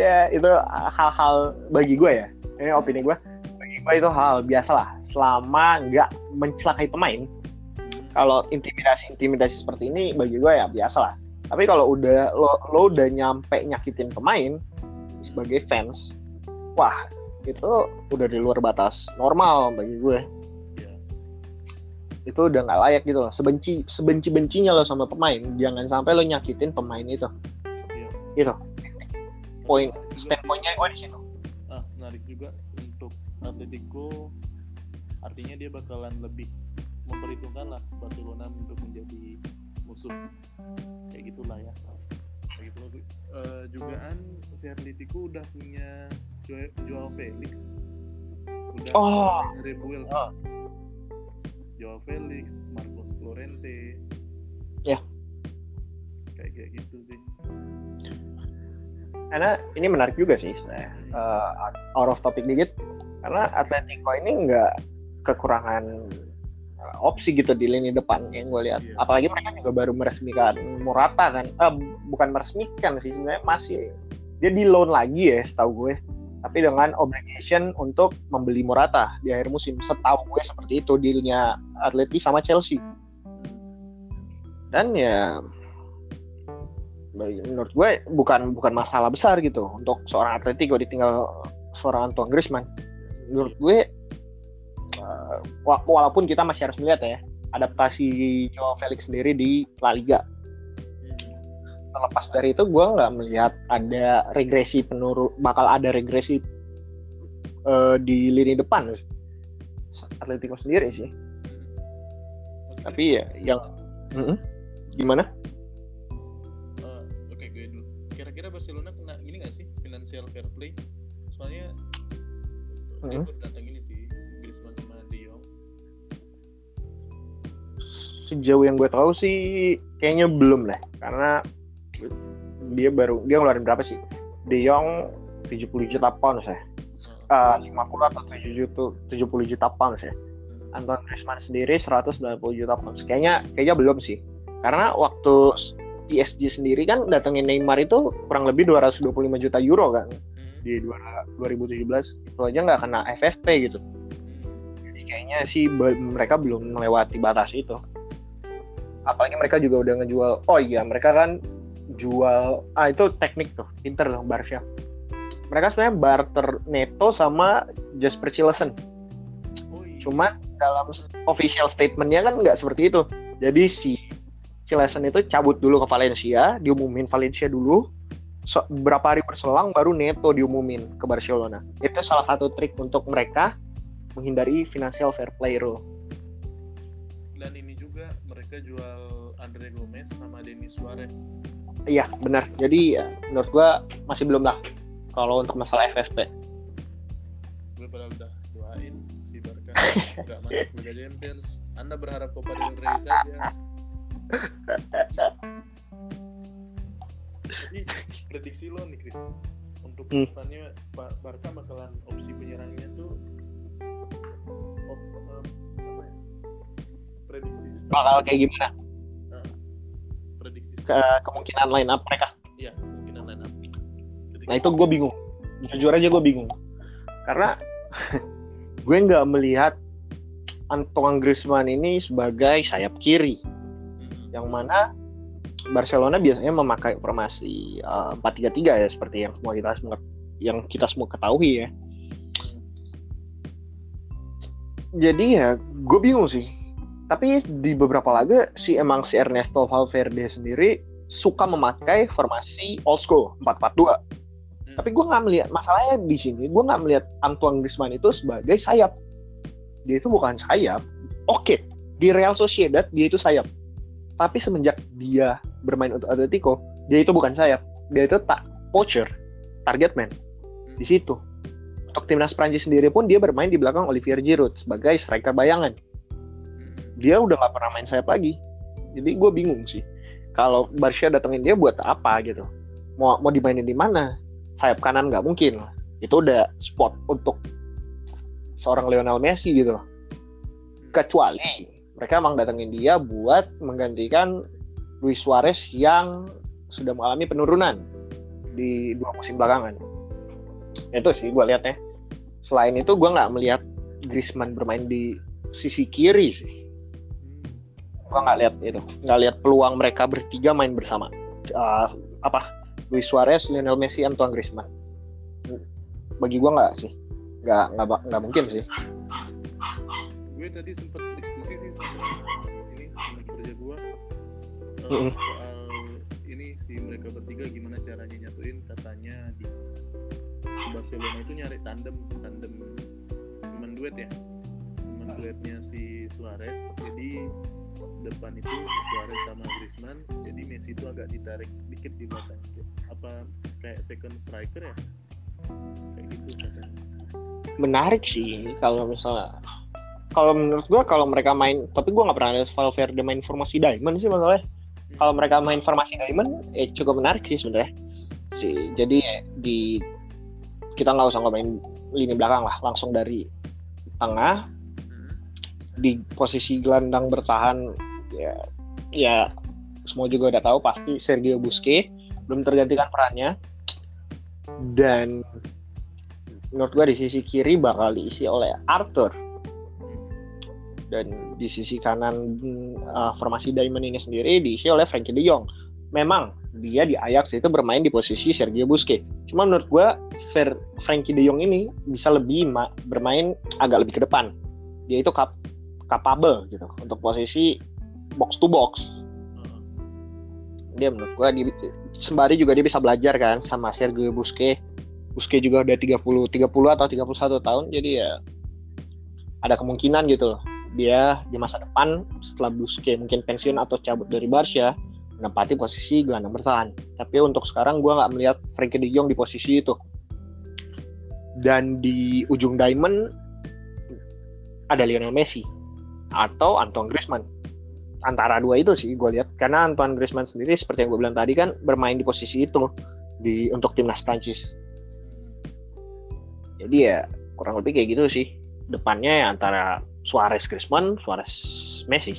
ya itu hal-hal bagi gue ya. Ini opini gue. Itu hal biasa lah. Selama nggak mencelakai pemain. Kalau intimidasi-intimidasi seperti ini bagi gue ya biasa lah. Tapi kalau udah lo, lo udah nyampe nyakitin pemain sebagai fans, wah itu udah di luar batas normal bagi gue. Iya. Itu udah nggak layak gitu loh. Sebenci sebenci bencinya lo sama pemain, jangan sampai lo nyakitin pemain itu. Iya. Gitu. Poin standpointnya gue di situ. Atletico artinya dia bakalan lebih memperhitungkan lah Barcelona untuk menjadi musuh kayak gitulah ya kayak gitu Eh, jugaan si Atletico udah punya Jo- Joao Felix udah Oh. Rebuel Oh. Joao Felix Marcos Llorente Ya. kayak kayak gitu sih Karena ini menarik juga sih sebenarnya. Eh, out of topic dikit. Karena Atletico ini nggak kekurangan eh, opsi gitu di lini depan yang gue lihat. Iya. Apalagi mereka juga baru meresmikan Morata kan. Eh, bukan meresmikan sih sebenarnya masih dia di loan lagi ya setahu gue. Tapi dengan obligation untuk membeli Morata di akhir musim. Setahu gue seperti itu dealnya Atleti sama Chelsea. Dan ya menurut gue bukan bukan masalah besar gitu untuk seorang Atletico ditinggal seorang Antoine Griezmann. Menurut gue wa- walaupun kita masih harus melihat ya adaptasi Joao Felix sendiri di La Liga. Terlepas dari itu gue nggak melihat ada regresi penurun bakal ada regresi eh, di lini depan Atletico sendiri sih. Tapi ya yang Mm-mm. gimana? Eh, Oke, gue dulu. Kira-kira Barcelona kena ini gak sih financial fair play? Soalnya Hmm. baru datang ini sih, si Griezmann sama De Jong. sejauh yang gue tahu sih kayaknya belum lah karena dia baru dia ngeluarin berapa sih De Jong 70 juta pounds ya Eh, Eh, 50 atau 7 juta 70 juta pounds ya hmm. Anton Griezmann sendiri 190 juta pounds kayaknya kayaknya belum sih karena waktu PSG sendiri kan datengin Neymar itu kurang lebih 225 juta euro kan Hmm. Di dua- 2017 itu aja nggak kena FFP gitu. Jadi kayaknya sih mereka belum melewati batas itu. Apalagi mereka juga udah ngejual. Oh iya, mereka kan jual. Ah itu teknik tuh, pinter loh Barca. Mereka sebenarnya barter Neto sama Jasper Cillesen. Iya. Cuma dalam official statementnya kan nggak seperti itu. Jadi si Cillesen itu cabut dulu ke Valencia, diumumin Valencia dulu. So, berapa hari berselang baru Neto diumumin ke Barcelona. Itu salah satu trik untuk mereka menghindari financial fair play rule. Dan ini juga mereka jual Andre Gomez sama Denis Suarez. Iya benar. Jadi ya, menurut gua masih belum lah kalau untuk masalah FFP. Gue padahal udah doain si Barca nggak masuk Liga Champions. Anda berharap Copa del Rey saja. Prediksi lo nih Chris untuk Hmm. ke depannya Ba- Barca bakalan opsi penyerangnya tuh op, em, apa ya? prediksi start- Bakal kayak gimana? prediksi Ke kemungkinan line up mereka. ya kemungkinan line up Ketika- Nah itu gue bingung. Jujur aja gue bingung. Karena gue nggak melihat Antoine Griezmann ini sebagai sayap kiri. Hmm. Yang mana Barcelona biasanya memakai formasi eh, 4-3-3 ya seperti yang semua kita semua yang kita semua ketahui ya. Jadi ya gue bingung sih. Tapi di beberapa laga si emang si Ernesto Valverde sendiri suka memakai formasi old school 4-4-2. Hmm. Tapi gue nggak melihat masalahnya di sini gue nggak melihat Antoine Griezmann itu sebagai sayap. dia itu bukan sayap. Oke, di Real Sociedad dia itu sayap. Tapi semenjak dia bermain untuk Atletico, dia itu bukan sayap. Dia itu tak poacher, target man. Di situ. Untuk timnas Prancis sendiri pun dia bermain di belakang Olivier Giroud sebagai striker bayangan. Dia udah gak pernah main sayap lagi. Jadi gue bingung sih. Kalau Barca datengin dia buat apa gitu? Mau mau dimainin di mana? Sayap kanan nggak mungkin. Itu udah spot untuk seorang Lionel Messi gitu. Kecuali mereka emang datengin dia buat menggantikan Luis Suarez yang sudah mengalami penurunan di dua musim belakangan. Itu sih gue lihatnya. Selain itu gue nggak melihat Griezmann bermain di sisi kiri sih. Gue nggak lihat itu, nggak lihat peluang mereka bertiga main bersama. Uh, apa? Luis Suarez, Lionel Messi, Antoine Griezmann. Bagi gue nggak sih, nggak nggak nggak mungkin sih. gue tadi sempat ini teman kerja gue uh, Mm-mm. soal ini si mereka bertiga gimana caranya nyatuin katanya di, Barcelona itu nyari tandem tandem teman duet ya. Teman duetnya si Suarez. Jadi depan itu Suarez sama Griezmann. Jadi Messi itu agak ditarik dikit di belakang. Apa kayak second striker ya? Kayak gitu katanya. Menarik sih kalau misalnya kalau menurut gua kalau mereka main tapi gua nggak pernah lihat Valverde main formasi diamond sih masalahnya. Kalau mereka main formasi diamond eh cukup menarik sih sebenarnya. Sih jadi eh, di kita nggak usah ngomongin lini belakang lah langsung dari tengah di posisi gelandang bertahan ya ya semua juga udah tahu pasti Sergio Busquets belum tergantikan perannya. Dan menurut gua di sisi kiri bakal diisi oleh Arthur dan di sisi kanan uh, formasi Diamond ini sendiri diisi oleh Frankie De Jong. Memang dia di Ajax itu bermain di posisi Sergio Busquets. Cuma menurut gua Fer Frankie De Jong ini bisa lebih ma- bermain agak lebih ke depan. Dia itu kap capable gitu untuk posisi box to box. Dia menurut gua dia, sembari juga dia bisa belajar kan sama Sergio Busquets. Busquets juga udah 30 30 atau 31 tahun jadi ya ada kemungkinan gitu loh dia di masa depan setelah Busquets mungkin pensiun atau cabut dari Barca menempati posisi gelandang bertahan. Tapi untuk sekarang gue nggak melihat Frankie De Jong di posisi itu. Dan di ujung diamond ada Lionel Messi atau Antoine Griezmann. Antara dua itu sih gue lihat karena Antoine Griezmann sendiri seperti yang gue bilang tadi kan bermain di posisi itu di untuk timnas Prancis. Jadi ya kurang lebih kayak gitu sih. Depannya ya antara Suarez Griezmann, Suarez Messi.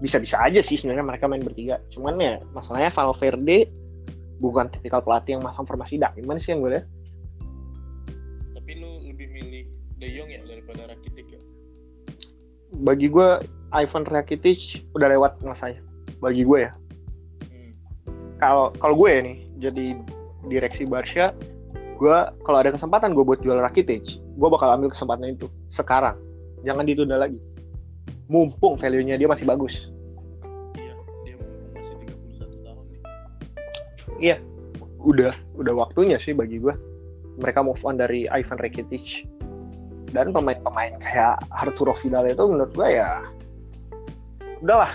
Bisa-bisa aja sih sebenarnya mereka main bertiga. Cuman ya masalahnya Valverde bukan tipikal pelatih yang masang formasi diamond sih yang gue lihat. Tapi lu lebih milih De Jong ya daripada Rakitic ya? Bagi gue Ivan Rakitic udah lewat masanya. Bagi gue ya. Hmm. Kalau kalau gue ya nih jadi direksi Barca, gue kalau ada kesempatan gue buat jual Rakitic, gue bakal ambil kesempatan itu sekarang. Jangan ditunda lagi. Mumpung value-nya dia masih bagus. Iya, dia masih 31 tahun nih. Iya, udah udah waktunya sih bagi gue. Mereka move on dari Ivan Rakitic dan pemain-pemain kayak Arturo Vidal itu menurut gue ya udahlah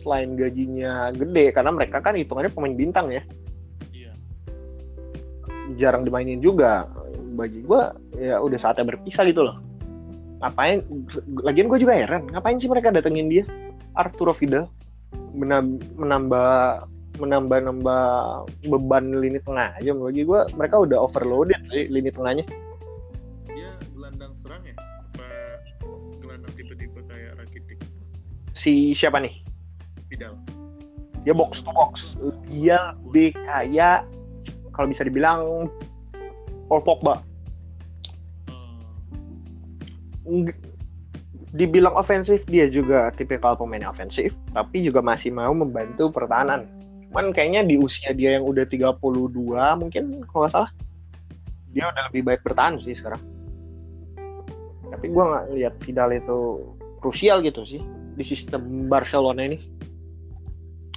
selain gajinya gede karena mereka kan hitungannya pemain bintang ya. Jarang dimainin juga. Bagi gue ya udah saatnya berpisah gitu loh. Ngapain lagian gue juga heran ngapain sih mereka datengin dia? Arturo Vidal. Menam- menambah menambah nambah beban lini tengah aja. Bagi gue mereka udah overloaded sih lini tengahnya. Dia gelandang serang ya? Apa gelandang tipe-tipe kayak Rakitic? si siapa nih? Vidal. dia box to box. Dia lebih kayak kalau bisa dibilang Paul Pogba. Dibilang ofensif dia juga tipikal pemain ofensif tapi juga masih mau membantu pertahanan. Cuman kayaknya di usia dia yang udah 32 mungkin kalau nggak salah dia udah lebih baik bertahan sih sekarang. Tapi gua nggak lihat Vidal itu krusial gitu sih di sistem Barcelona ini.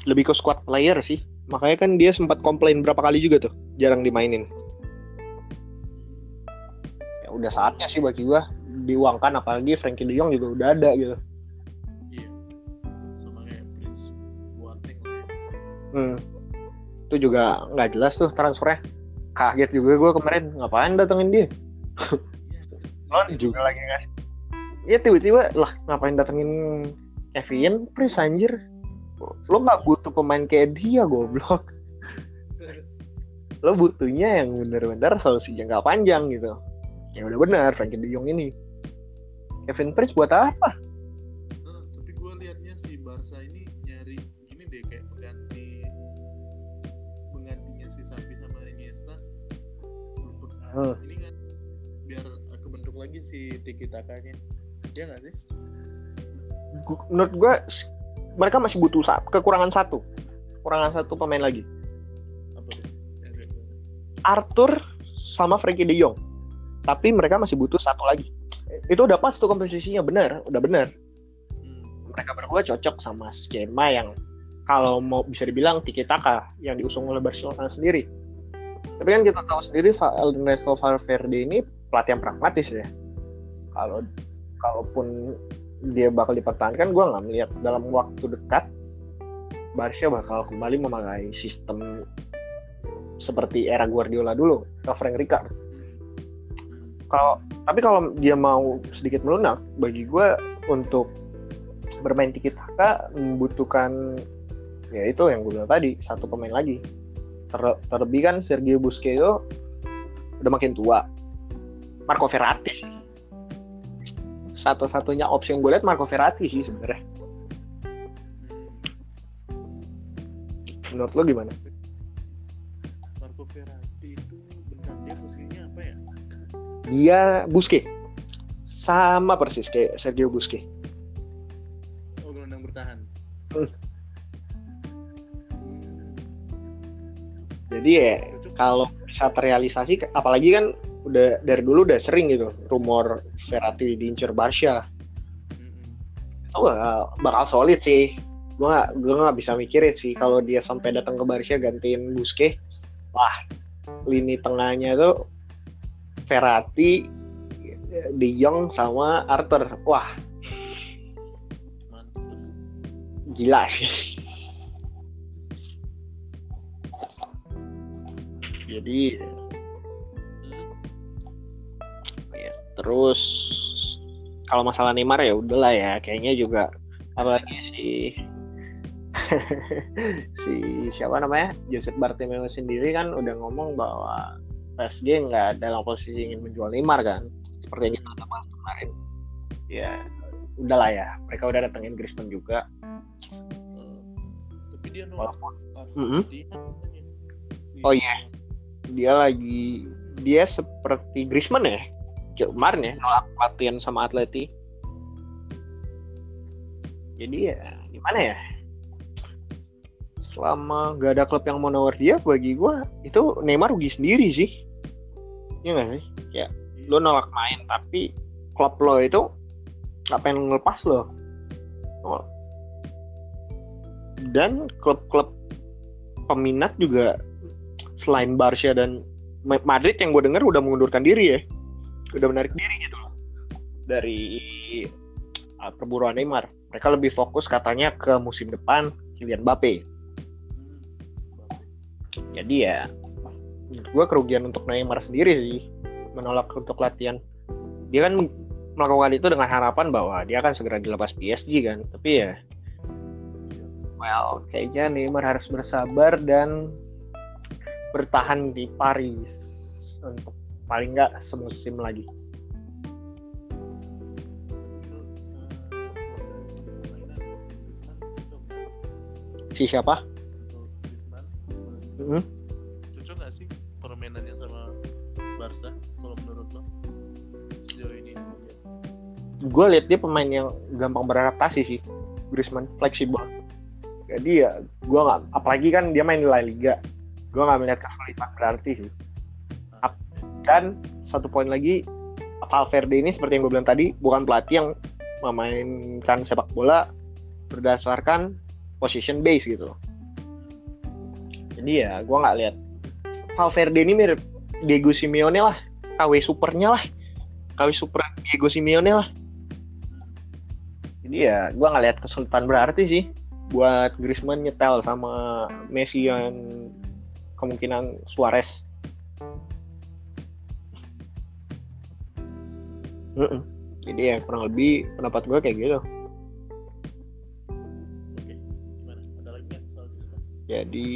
Lebih ke squad player sih makanya kan dia sempat komplain berapa kali juga tuh jarang dimainin. Ya ya udah saatnya sih bagi gue diuangkan apalagi Frankie De Jong juga udah ada gitu. Iya. Sama kayak Prince Boateng. Lah ya. hmm. itu juga nggak jelas tuh transfernya. Kaget juga gue kemarin ngapain datengin dia? Lo juga lagi nggak Iya tiba-tiba lah ngapain datengin Kevin? Prince anjir lo nggak butuh pemain kayak dia goblok. Lo butuhnya yang bener-bener solusi jangka panjang gitu. Ya udah benar Frankie De Jong ini. Kevin Prince buat apa? Nah, tapi gue liatnya si Barca ini nyari deh kayak pengganti penggantinya si Sapi sama Iniesta. Hmm. ini kan biar kebentuk lagi si Tiki Takanya. Ya nggak sih? Menurut gue mereka masih butuh sa- kekurangan satu kekurangan satu pemain lagi. Arthur sama Frankie De Jong tapi mereka masih butuh satu lagi itu udah pas tuh komposisinya benar udah benar Hmm. mereka berdua cocok sama skema yang kalau mau bisa dibilang tiki taka yang diusung oleh Barcelona sendiri. Tapi kan kita tahu sendiri Ernesto Valverde ini pelatih yang pragmatis ya. Kalau kalaupun dia bakal dipertahankan, gue nggak melihat dalam waktu dekat Barca bakal kembali memakai sistem seperti era Guardiola dulu atau Frank Rijkaard. Kalau tapi kalau dia mau sedikit melunak, bagi gue untuk bermain tiki taka membutuhkan ya itu yang gue bilang tadi satu pemain lagi. Ter- terlebih kan Sergio Busquets udah makin tua. Marco Verratti satu-satunya opsi yang gue lihat Marco Verratti sih sebenarnya. Menurut lo gimana? Marco Verratti itu bentar dia posisinya apa ya? Dia Busquets. Sama persis kayak Sergio Busquets. Oh gelandang bertahan. Hmm. Hmm. jadi ya kalau bisa terrealisasi apalagi kan udah dari dulu udah sering gitu rumor Verratti diincar Barca. Oh bakal, bakal solid sih. Gue gak, gue nggak bisa mikirin sih kalau dia sampai datang ke Barca gantiin Busquets. Wah lini tengahnya tuh Verratti De Jong sama Arthur. Wah. Gila sih. Jadi terus kalau masalah Neymar ya udahlah ya kayaknya juga apalagi si si siapa namanya? Joseph Bartomeu sendiri kan udah ngomong bahwa PSG nggak dalam posisi ingin menjual Neymar kan seperti yang kita bahas kemarin. Ya udahlah ya mereka udah datengin Griezmann juga. Tapi dia nolak. Katanya. Si- Oh iya. dia lagi dia seperti Griezmann ya kemarin ya nolak latihan sama Atleti. Jadi ya gimana ya? Selama gak ada klub yang mau nawar dia bagi gua itu Neymar rugi sendiri sih. Iya nggak sih? Kayak lo nolak main tapi klub lo itu nggak pengen ngelepas lo. Dan klub-klub peminat juga selain Barca dan Ma- Madrid yang gue dengar udah mengundurkan diri ya udah menarik. Diri gitu loh. Dari uh, perburuan Neymar. Mereka lebih fokus katanya ke musim depan Kylian Mbappe. Jadi ya gue kerugian untuk Neymar sendiri sih menolak untuk latihan. Dia kan melakukan itu dengan harapan bahwa dia akan segera dilepas PSG kan. Tapi ya well kayaknya Neymar harus bersabar dan bertahan di Paris untuk paling nggak semusim lagi. Si siapa? Mhm. Cocok nggak sih permainannya sama Barca kalau menurut lo? Sejauh ini? gue lihat dia pemain yang gampang beradaptasi sih Griezmann fleksibel. Jadi ya gue nggak apalagi kan dia main di La Liga. Gue nggak melihat kesulitan berarti sih dan satu poin lagi Valverde ini seperti yang gue bilang tadi bukan pelatih yang memainkan sepak bola berdasarkan position base gitu. Jadi ya gue nggak lihat. Valverde ini mirip Diego Simeone lah KW supernya lah. Kali super Diego Simeone lah. Jadi ya gue nggak lihat kesulitan berarti sih buat Griezmann nyetel sama Messi yang kemungkinan Suarez Mm-mm. jadi ya kurang lebih pendapat gue kayak gitu Oke, gimana? Ada lagi nggak soal Griezmann? jadi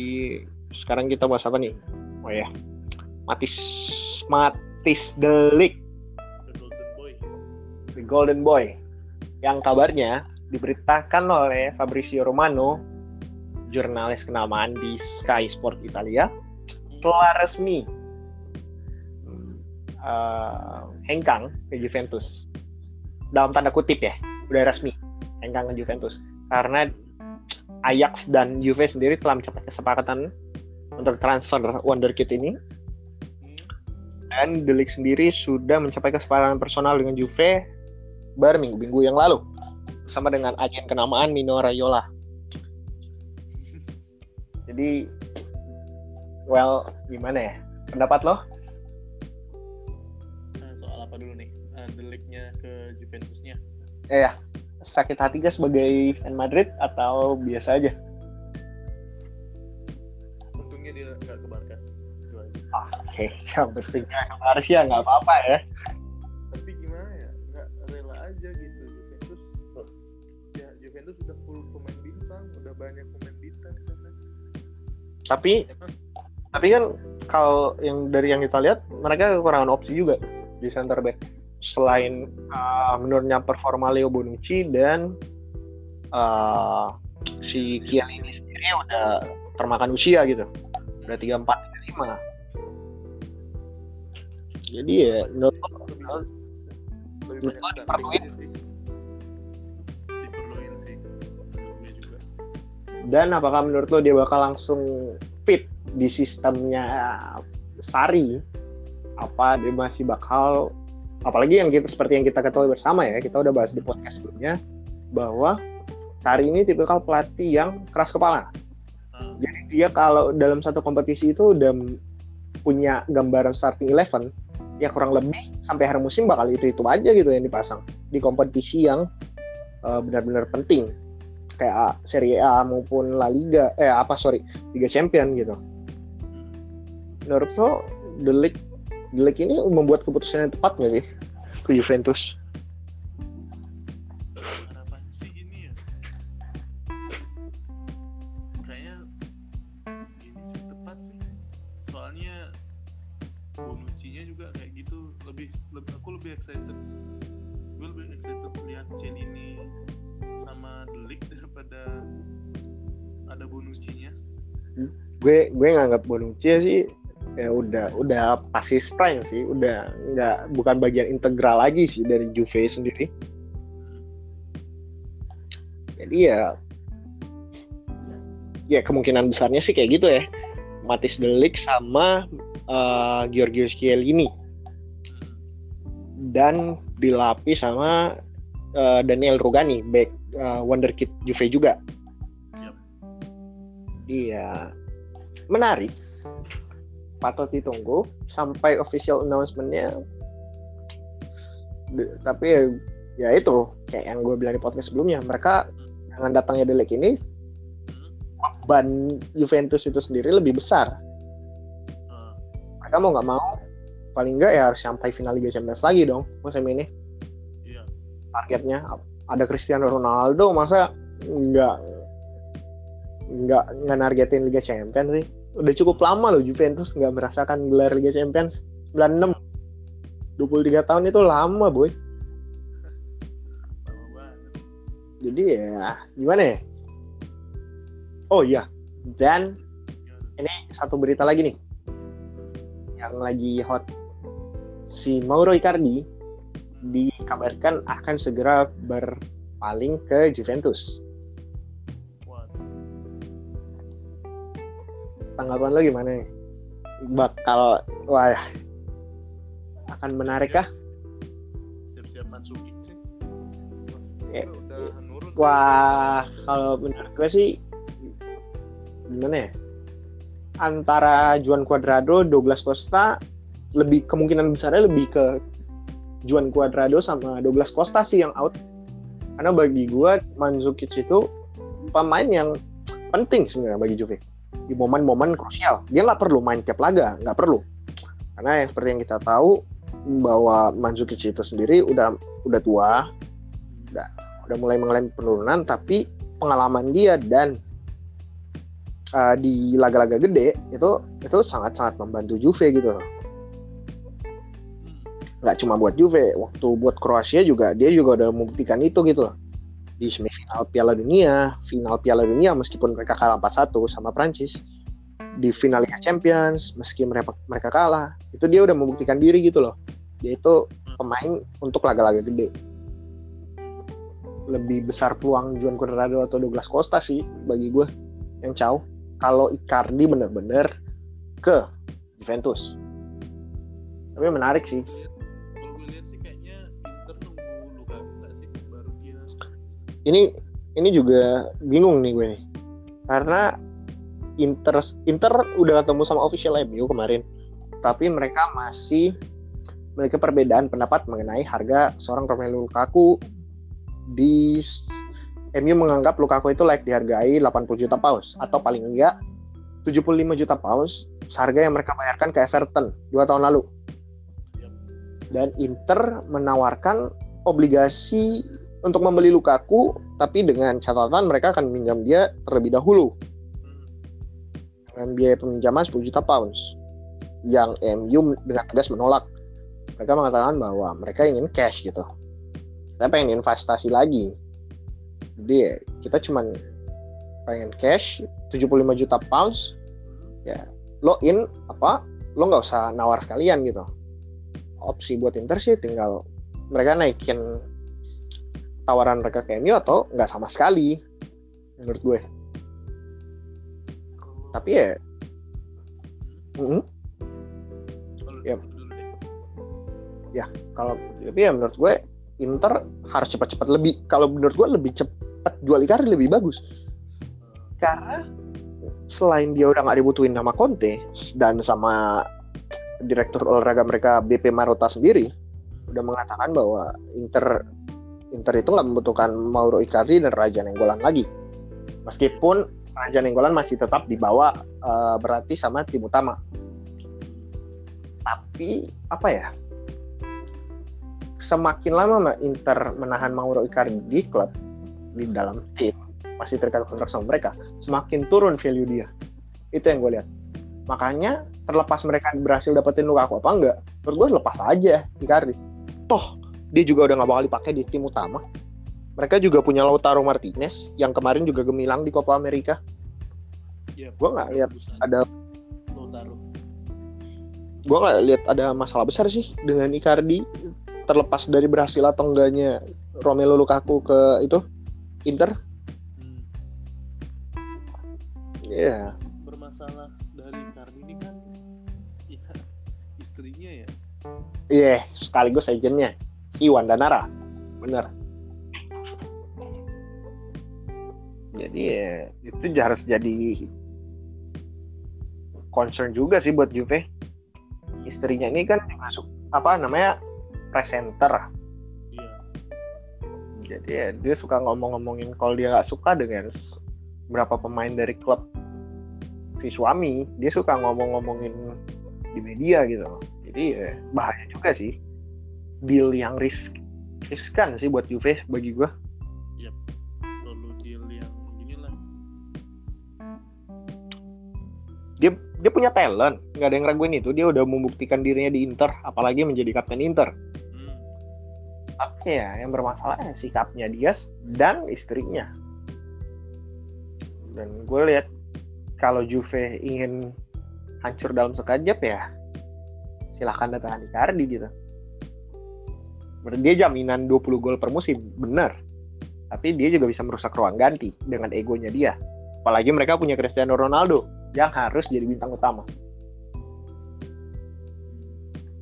sekarang kita bahas apa nih oh ya Matis Matis Delik The Golden Boy. The Golden Boy yang kabarnya diberitakan oleh Fabrizio Romano jurnalis kenamaan di Sky Sport Italia telah resmi eh, hengkang ke Juventus dalam tanda kutip ya udah resmi hengkang ke Juventus karena Ajax dan Juve sendiri telah mencapai kesepakatan untuk transfer wonderkid ini dan Delik sendiri sudah mencapai kesepakatan personal dengan Juve baru minggu-minggu yang lalu bersama dengan agen kenamaan Mino Raiola. Jadi, well, gimana ya? Pendapat lo? Juventusnya. Eh, ya, sakit hati gak sebagai fan Madrid atau biasa aja? Untungnya dia nggak ke Barca aja. Oke, yang penting harus ya nggak apa-apa ya. Tapi gimana ya? Nggak rela aja gitu. Juventus ya Juventus udah full pemain bintang, udah banyak pemain bintang sana. Tapi, Emang tapi kan kalau yang dari yang kita lihat mereka kekurangan opsi juga di center back. Selain uh, menurunnya performa Leo Bonucci dan uh, si Chiellini sendiri udah termakan usia gitu. Udah 34 35. Jadi ya menurut stunting diperluin? Diperluin sih. Gue juga. dan apakah menurut lo dia bakal langsung fit di sistemnya Sari? Apa dia masih bakal apalagi yang kita seperti yang kita ketahui bersama ya, kita udah bahas di podcast sebelumnya bahwa Sari ini tipikal pelatih yang keras kepala. Ah, Jadi dia kalau dalam satu kompetisi itu udah punya gambaran starting eleven, ya kurang lebih sampai hari musim bakal itu itu aja gitu yang dipasang di kompetisi yang uh, benar-benar penting kayak Serie A maupun La Liga eh apa sorry Liga Champion gitu. Menurut lo Delik Delik ini membuat keputusan yang tepat nggak sih? Ke Juventus? harapan sih ini ya. Kayaknya ini sih tepat sih. Soalnya Bonucci-nya juga kayak gitu. Lebih, lebih aku lebih excited gue lebih excited lihat Celini sama Delik daripada ada Bonucci-nya. Gue gue nganggap Bonucci sih ya udah udah pasti prime sih udah nggak bukan bagian integral lagi sih dari Juve sendiri. Jadi ya ya kemungkinan besarnya sih kayak gitu ya. Matis Delik sama uh, Giorgio Chiellini. Dan dilapis sama uh, Daniel Rugani back uh, wonderkid Juve juga. Iya. Menarik patut ditunggu sampai official announcement-nya. Tapi ya, ya itu kayak yang gue bilang di podcast sebelumnya mereka dengan datangnya Delek ini beban Juventus itu sendiri lebih besar. Mereka mau nggak mau paling nggak ya harus sampai final Liga Champions lagi dong musim ini. Iya. Targetnya ada Cristiano Ronaldo masa nggak nggak nggak nargetin Liga Champions sih udah cukup lama loh Juventus nggak merasakan gelar Liga Champions. 96 23 tahun itu lama boy. Jadi ya gimana ya? Oh iya dan ini satu berita lagi nih. Yang lagi hot. Si Mauro Icardi dikabarkan akan segera berpaling ke Juventus tanggapan lo gimana nih? Bakal wah akan menarik kah? Siap-siap Mansuki sih. Ya. wah kalau menurut gue sih gimana ya? Antara Juan Cuadrado Douglas Costa lebih kemungkinan besarnya lebih ke Juan Cuadrado sama Douglas Costa sih yang out. Karena bagi gue Mandzukic itu pemain yang penting sebenarnya bagi Juve di momen-momen krusial. Dia nggak perlu main tiap laga, nggak perlu. Karena yang seperti yang kita tahu bahwa Mandzukic itu sendiri udah udah tua, udah udah mulai mengalami penurunan, tapi pengalaman dia dan uh, di laga-laga gede itu itu sangat-sangat membantu Juve gitu. Nggak cuma buat Juve, waktu buat Kroasia juga dia juga udah membuktikan itu gitu loh di semifinal Piala Dunia, final Piala Dunia meskipun mereka kalah 4-1 sama Prancis di final Liga Champions meski mereka mereka kalah, itu dia udah membuktikan diri gitu loh. Dia itu pemain untuk laga-laga gede. Lebih besar peluang Juan Cuadrado atau Douglas Costa sih bagi gue yang caw. Kalau Icardi bener-bener ke Juventus. Tapi menarik sih ini ini juga bingung nih gue nih. Karena Inter Inter udah ketemu sama official MU kemarin. Tapi mereka masih memiliki perbedaan pendapat mengenai harga seorang Romelu Lukaku. Di MU menganggap Lukaku itu layak dihargai 80 juta pounds. Atau paling enggak 75 juta pounds seharga yang mereka bayarkan ke Everton dua tahun lalu. Dan Inter menawarkan obligasi untuk membeli Lukaku, tapi dengan catatan mereka akan minjam dia terlebih dahulu dengan biaya peminjaman 10 juta pounds yang MU dengan tegas menolak. Mereka mengatakan bahwa mereka ingin cash gitu. Kita pengen investasi lagi. Jadi kita cuman pengen cash 75 juta pounds ya lo in apa lo nggak usah nawar sekalian gitu opsi buat Inter sih tinggal mereka naikin tawaran mereka ke MU atau nggak sama sekali menurut gue. Tapi ya mm, kalau Yap. dulu deh. Kalau tapi ya menurut gue Inter harus cepat-cepat lebih kalau menurut gue lebih cepat jual Icardi lebih bagus. Karena selain dia udah nggak dibutuhin sama Conte dan sama direktur olahraga mereka BP Marotta sendiri udah mengatakan bahwa Inter Inter itu nggak membutuhkan Mauro Icardi dan Raja Nenggolan lagi. Meskipun Raja Nenggolan masih tetap dibawa eh, berarti sama tim utama. Tapi apa ya? Semakin lama Inter menahan Mauro Icardi di klub di dalam tim masih terikat kontrak sama mereka semakin turun value dia. Itu yang gue lihat. Makanya terlepas mereka berhasil dapetin Lukaku apa enggak menurut gue lepas aja Icardi. Toh dia juga udah nggak bakal dipakai di tim utama. Mereka juga punya Lautaro Martinez yang kemarin juga gemilang di Copa America. Ya gue nggak lihat ada lo taruh gue nggak lihat ada masalah besar sih dengan Icardi terlepas dari berhasil atau enggaknya Romelu Lukaku ke itu Inter. Hmm. ya bermasalah dari Icardi ini kan ya istrinya ya. Iya sekaligus agennya si Wandanara bener. Jadi ya itu harus jadi concern juga sih buat Juve. Istrinya ini kan su- apa namanya presenter. Iya. Jadi ya dia suka ngomong-ngomongin kalau dia nggak suka dengan berapa pemain dari klub si suami dia suka ngomong-ngomongin di media gitu. Jadi ya bahaya juga sih deal yang risk riskan sih buat Juve bagi gua. Perlu deal yang gini lah dia dia punya talent. Nggak ada yang raguin itu. Dia udah membuktikan dirinya di Inter apalagi menjadi kapten Inter. Hmm. tapi ya yang bermasalah ya sikapnya dia dan istrinya. Dan gue lihat kalau Juve ingin hancur dalam sekejap ya silahkan datang Icardi gitu. Berarti dia jaminan 20 gol per musim benar tapi dia juga bisa merusak ruang ganti dengan egonya dia apalagi mereka punya Cristiano Ronaldo yang harus jadi bintang utama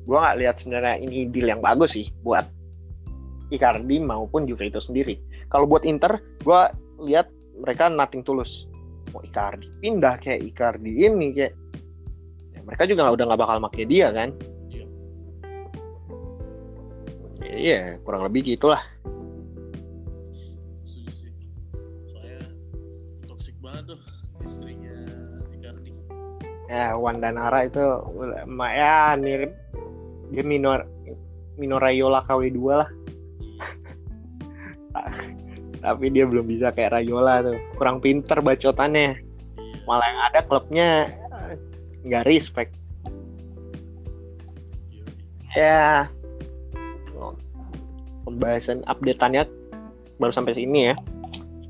gue nggak lihat sebenarnya ini deal yang bagus sih buat Icardi maupun Juve itu sendiri. Kalau buat Inter, gue lihat mereka nothing tulus. Mau Icardi pindah kayak Icardi ini kayak ya, mereka juga udah nggak bakal pakai dia kan. Iya. iya kurang lebih gitulah. Setuju sih. Soalnya toxic banget tuh istrinya Icardi ya Wanda Nara itu ya mirip. Dia minor minorayola KW2 lah. Tapi dia belum bisa kayak Rayola tuh. Kurang pinter bacotannya. Malah yang ada klubnya nggak respect. Iya. ya pembahasan updateannya baru sampai sini ya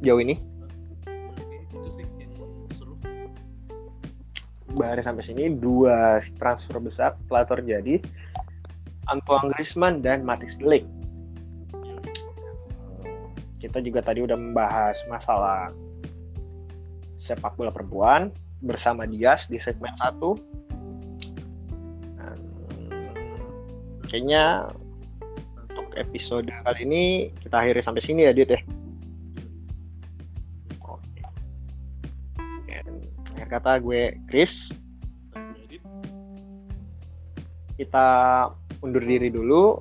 jauh ini. Baru sampai sini dua transfer besar telah terjadi. Antoine Griezmann dan Matis Delik kita juga tadi udah membahas masalah sepak bola perempuan bersama Dias di segmen 1 Dan, kayaknya episode kali ini kita akhiri sampai sini ya Dit ya akhir kata gue Chris kita undur diri dulu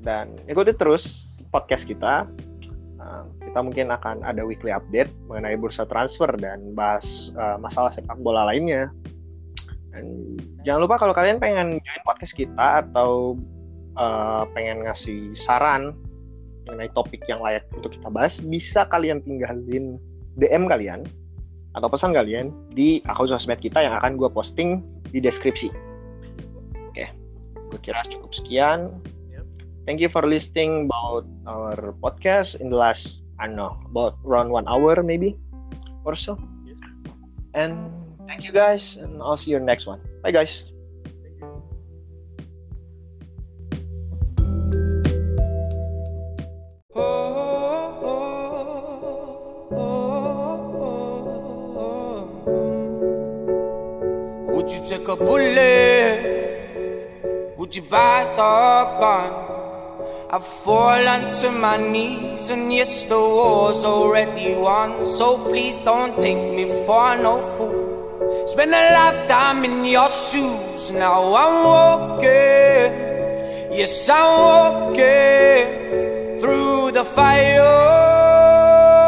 dan ikuti terus podcast kita. Uh, kita mungkin akan ada weekly update mengenai bursa transfer dan bahas uh, masalah sepak bola lainnya. Dan jangan lupa kalau kalian pengen join podcast kita atau uh, pengen ngasih saran mengenai topik yang layak untuk kita bahas, bisa kalian tinggalin DM kalian atau pesan kalian di akun sosmed kita yang akan gue posting di deskripsi. Oke, gue kira cukup sekian. Thank you for listening about our podcast in the last, I don't know, about around one hour maybe or so. And thank you guys, and I'll see you next one. Bye guys. A bullet? Would you buy the gun? I fall onto my knees, and yes, the war's already won. So please don't take me for no fool. Spend a lifetime in your shoes. Now I'm walking, yes, I'm walking through the fire.